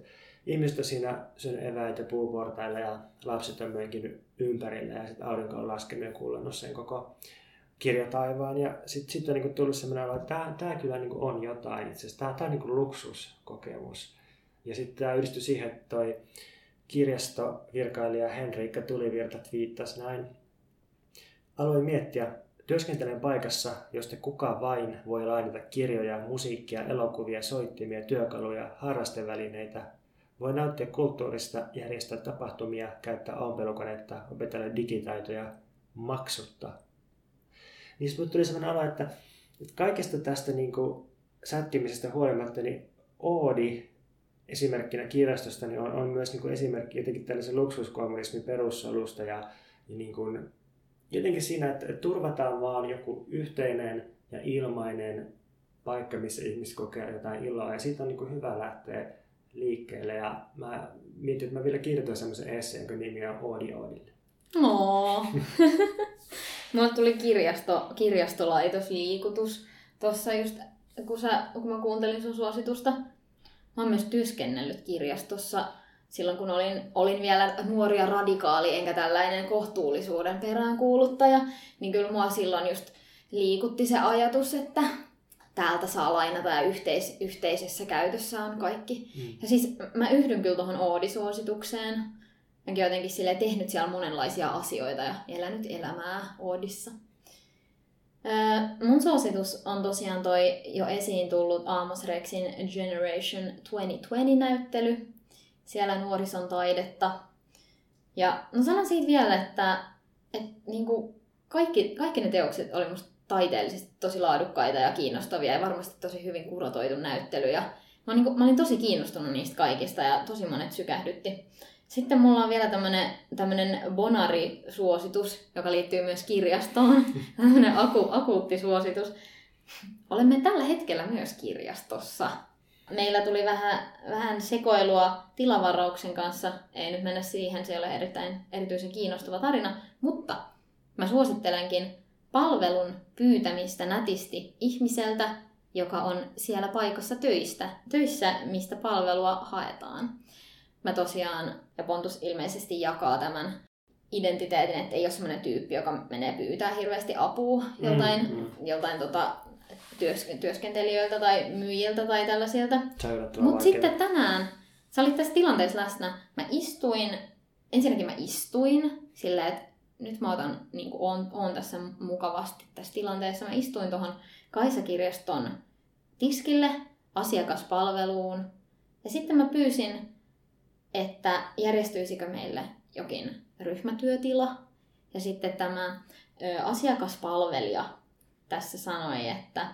ihmiset on siinä syönyt eväitä puuportailla ja lapset on myöskin ympärillä ja sitten aurinko on laskenut ja kuulannut sen koko kirjataivaan. Ja sitten sit on niinku tullut sellainen olo, että tämä kyllä niinku on jotain itse asiassa. Tämä on niinku luksuskokemus. Ja sitten tämä yhdistyi siihen, että toi kirjastovirkailija Henriikka Tulivirta viittasi näin. Aloin miettiä, Työskentelen paikassa, josta kuka vain voi lainata kirjoja, musiikkia, elokuvia, soittimia, työkaluja, harrastevälineitä, voi nauttia kulttuurista, järjestää tapahtumia, käyttää ompelukonetta, opetella digitaitoja maksutta. Niin sitten tuli sellainen ala, että, että kaikesta tästä niin kuin, sättimisestä huolimatta, niin Oodi esimerkkinä kirjastosta niin on, on myös niin kuin esimerkki jotenkin tällaisen luksuskommunismin perussolusta ja, ja niin kuin, jotenkin siinä, että turvataan vaan joku yhteinen ja ilmainen paikka, missä ihmiset kokee jotain iloa ja siitä on niin kuin hyvä lähteä liikkeelle ja mä mietin, että mä vielä kirjoitan semmoisen esseen, jonka nimi on Oodi Oodille. Oo. Mulle tuli kirjasto, kirjastolaitosliikutus tuossa just, kun, sä, kun mä kuuntelin sun suositusta. Mä oon myös työskennellyt kirjastossa silloin, kun olin, olin vielä nuori ja radikaali, enkä tällainen kohtuullisuuden peräänkuuluttaja, niin kyllä mua silloin just liikutti se ajatus, että täältä saa lainata ja yhteis- yhteisessä käytössä on kaikki. Mm. Ja siis mä yhdyn kyllä tuohon Oodi-suositukseen. Mäkin jotenkin sille tehnyt siellä monenlaisia asioita ja elänyt elämää Oodissa. Öö, mun suositus on tosiaan toi jo esiin tullut Amos Rexin Generation 2020-näyttely. Siellä nuorison taidetta. Ja no sanon siitä vielä, että, että niinku kaikki, kaikki ne teokset oli musta taiteellisesti tosi laadukkaita ja kiinnostavia ja varmasti tosi hyvin kuratoitu näyttely. Ja mä, niin kuin, mä olin tosi kiinnostunut niistä kaikista ja tosi monet sykähdytti. Sitten mulla on vielä tämmönen, tämmönen Bonari-suositus, joka liittyy myös kirjastoon. tämmönen aku, akuutti suositus. Olemme tällä hetkellä myös kirjastossa. meillä tuli vähän, vähän sekoilua tilavarauksen kanssa. Ei nyt mennä siihen, se ei ole erittäin erityisen kiinnostava tarina. Mutta mä suosittelenkin palvelun pyytämistä nätisti ihmiseltä, joka on siellä paikassa töistä, töissä, mistä palvelua haetaan. Mä tosiaan, ja Pontus ilmeisesti jakaa tämän identiteetin, että ei ole semmoinen tyyppi, joka menee pyytää hirveästi apua joltain, mm, mm. joltain tota, työskentelijöiltä tai myyjiltä tai tällaisilta. Mutta sitten tänään, sä olit tässä tilanteessa läsnä, mä istuin, ensinnäkin mä istuin silleen, että nyt mä otan, niin kuin on, on tässä mukavasti tässä tilanteessa, mä istuin tuohon Kaisakirjaston tiskille asiakaspalveluun ja sitten mä pyysin, että järjestyisikö meille jokin ryhmätyötila. Ja sitten tämä ö, asiakaspalvelija tässä sanoi, että,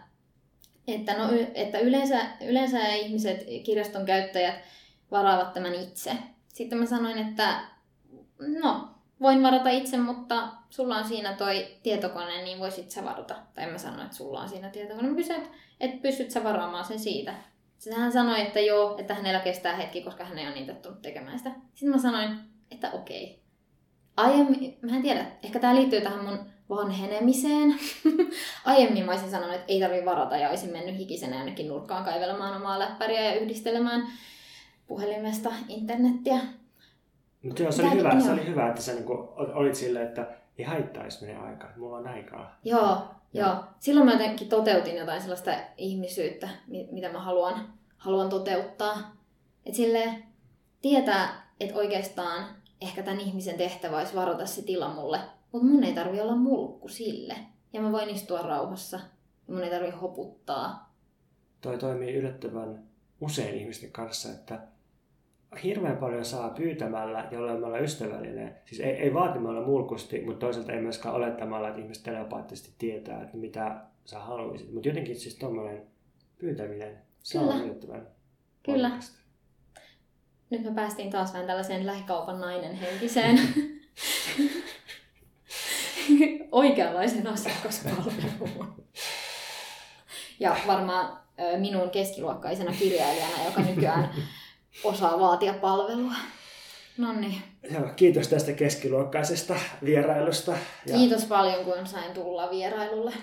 että, no, että yleensä, yleensä ihmiset, kirjaston käyttäjät, varaavat tämän itse. Sitten mä sanoin, että no, voin varata itse, mutta sulla on siinä toi tietokone, niin voisit sä varata. Tai mä sanoin, että sulla on siinä tietokone. Mä kysyin, että, pystyt sä varaamaan sen siitä. Sitten hän sanoi, että joo, että hänellä kestää hetki, koska hän ei ole niin tottunut tekemään sitä. Sitten mä sanoin, että okei. Aiemmin, mä en tiedä, ehkä tämä liittyy tähän mun vanhenemiseen. Aiemmin mä olisin sanonut, että ei tarvi varata ja olisin mennyt hikisenä jonnekin nurkkaan kaivelemaan omaa läppäriä ja yhdistelemään puhelimesta internettiä. Mutta joo, se oli, hyvä, se oli hyvä, että sä niinku olit silleen, että ei haittaisi menee aikaa, mulla on aikaa. Joo, ja. joo. Silloin mä jotenkin toteutin jotain sellaista ihmisyyttä, mitä mä haluan, haluan toteuttaa. Että sille tietää, että oikeastaan ehkä tämän ihmisen tehtävä olisi varata se tila mulle, mutta mun ei tarvi olla mulkku sille. Ja mä voin istua rauhassa. Ja mun ei tarvi hoputtaa. Toi toimii yllättävän usein ihmisten kanssa, että hirveän paljon saa pyytämällä ja olemalla ystävällinen. Siis ei, ei vaatimalla mulkusti, mutta toisaalta ei myöskään olettamalla, että ihmiset telepaattisesti tietää, että mitä sä haluaisit. Mutta jotenkin siis tuommoinen pyytäminen, se Kyllä. on yllättävän Kyllä. Nyt me päästiin taas vähän tällaiseen lähikaupan nainen henkiseen. Oikeanlaisen asiakaspalveluun. Ja varmaan minun keskiluokkaisena kirjailijana, joka nykyään osaa vaatia palvelua. No niin. Joo, kiitos tästä keskiluokkaisesta vierailusta. Ja... Kiitos paljon, kun sain tulla vierailulle.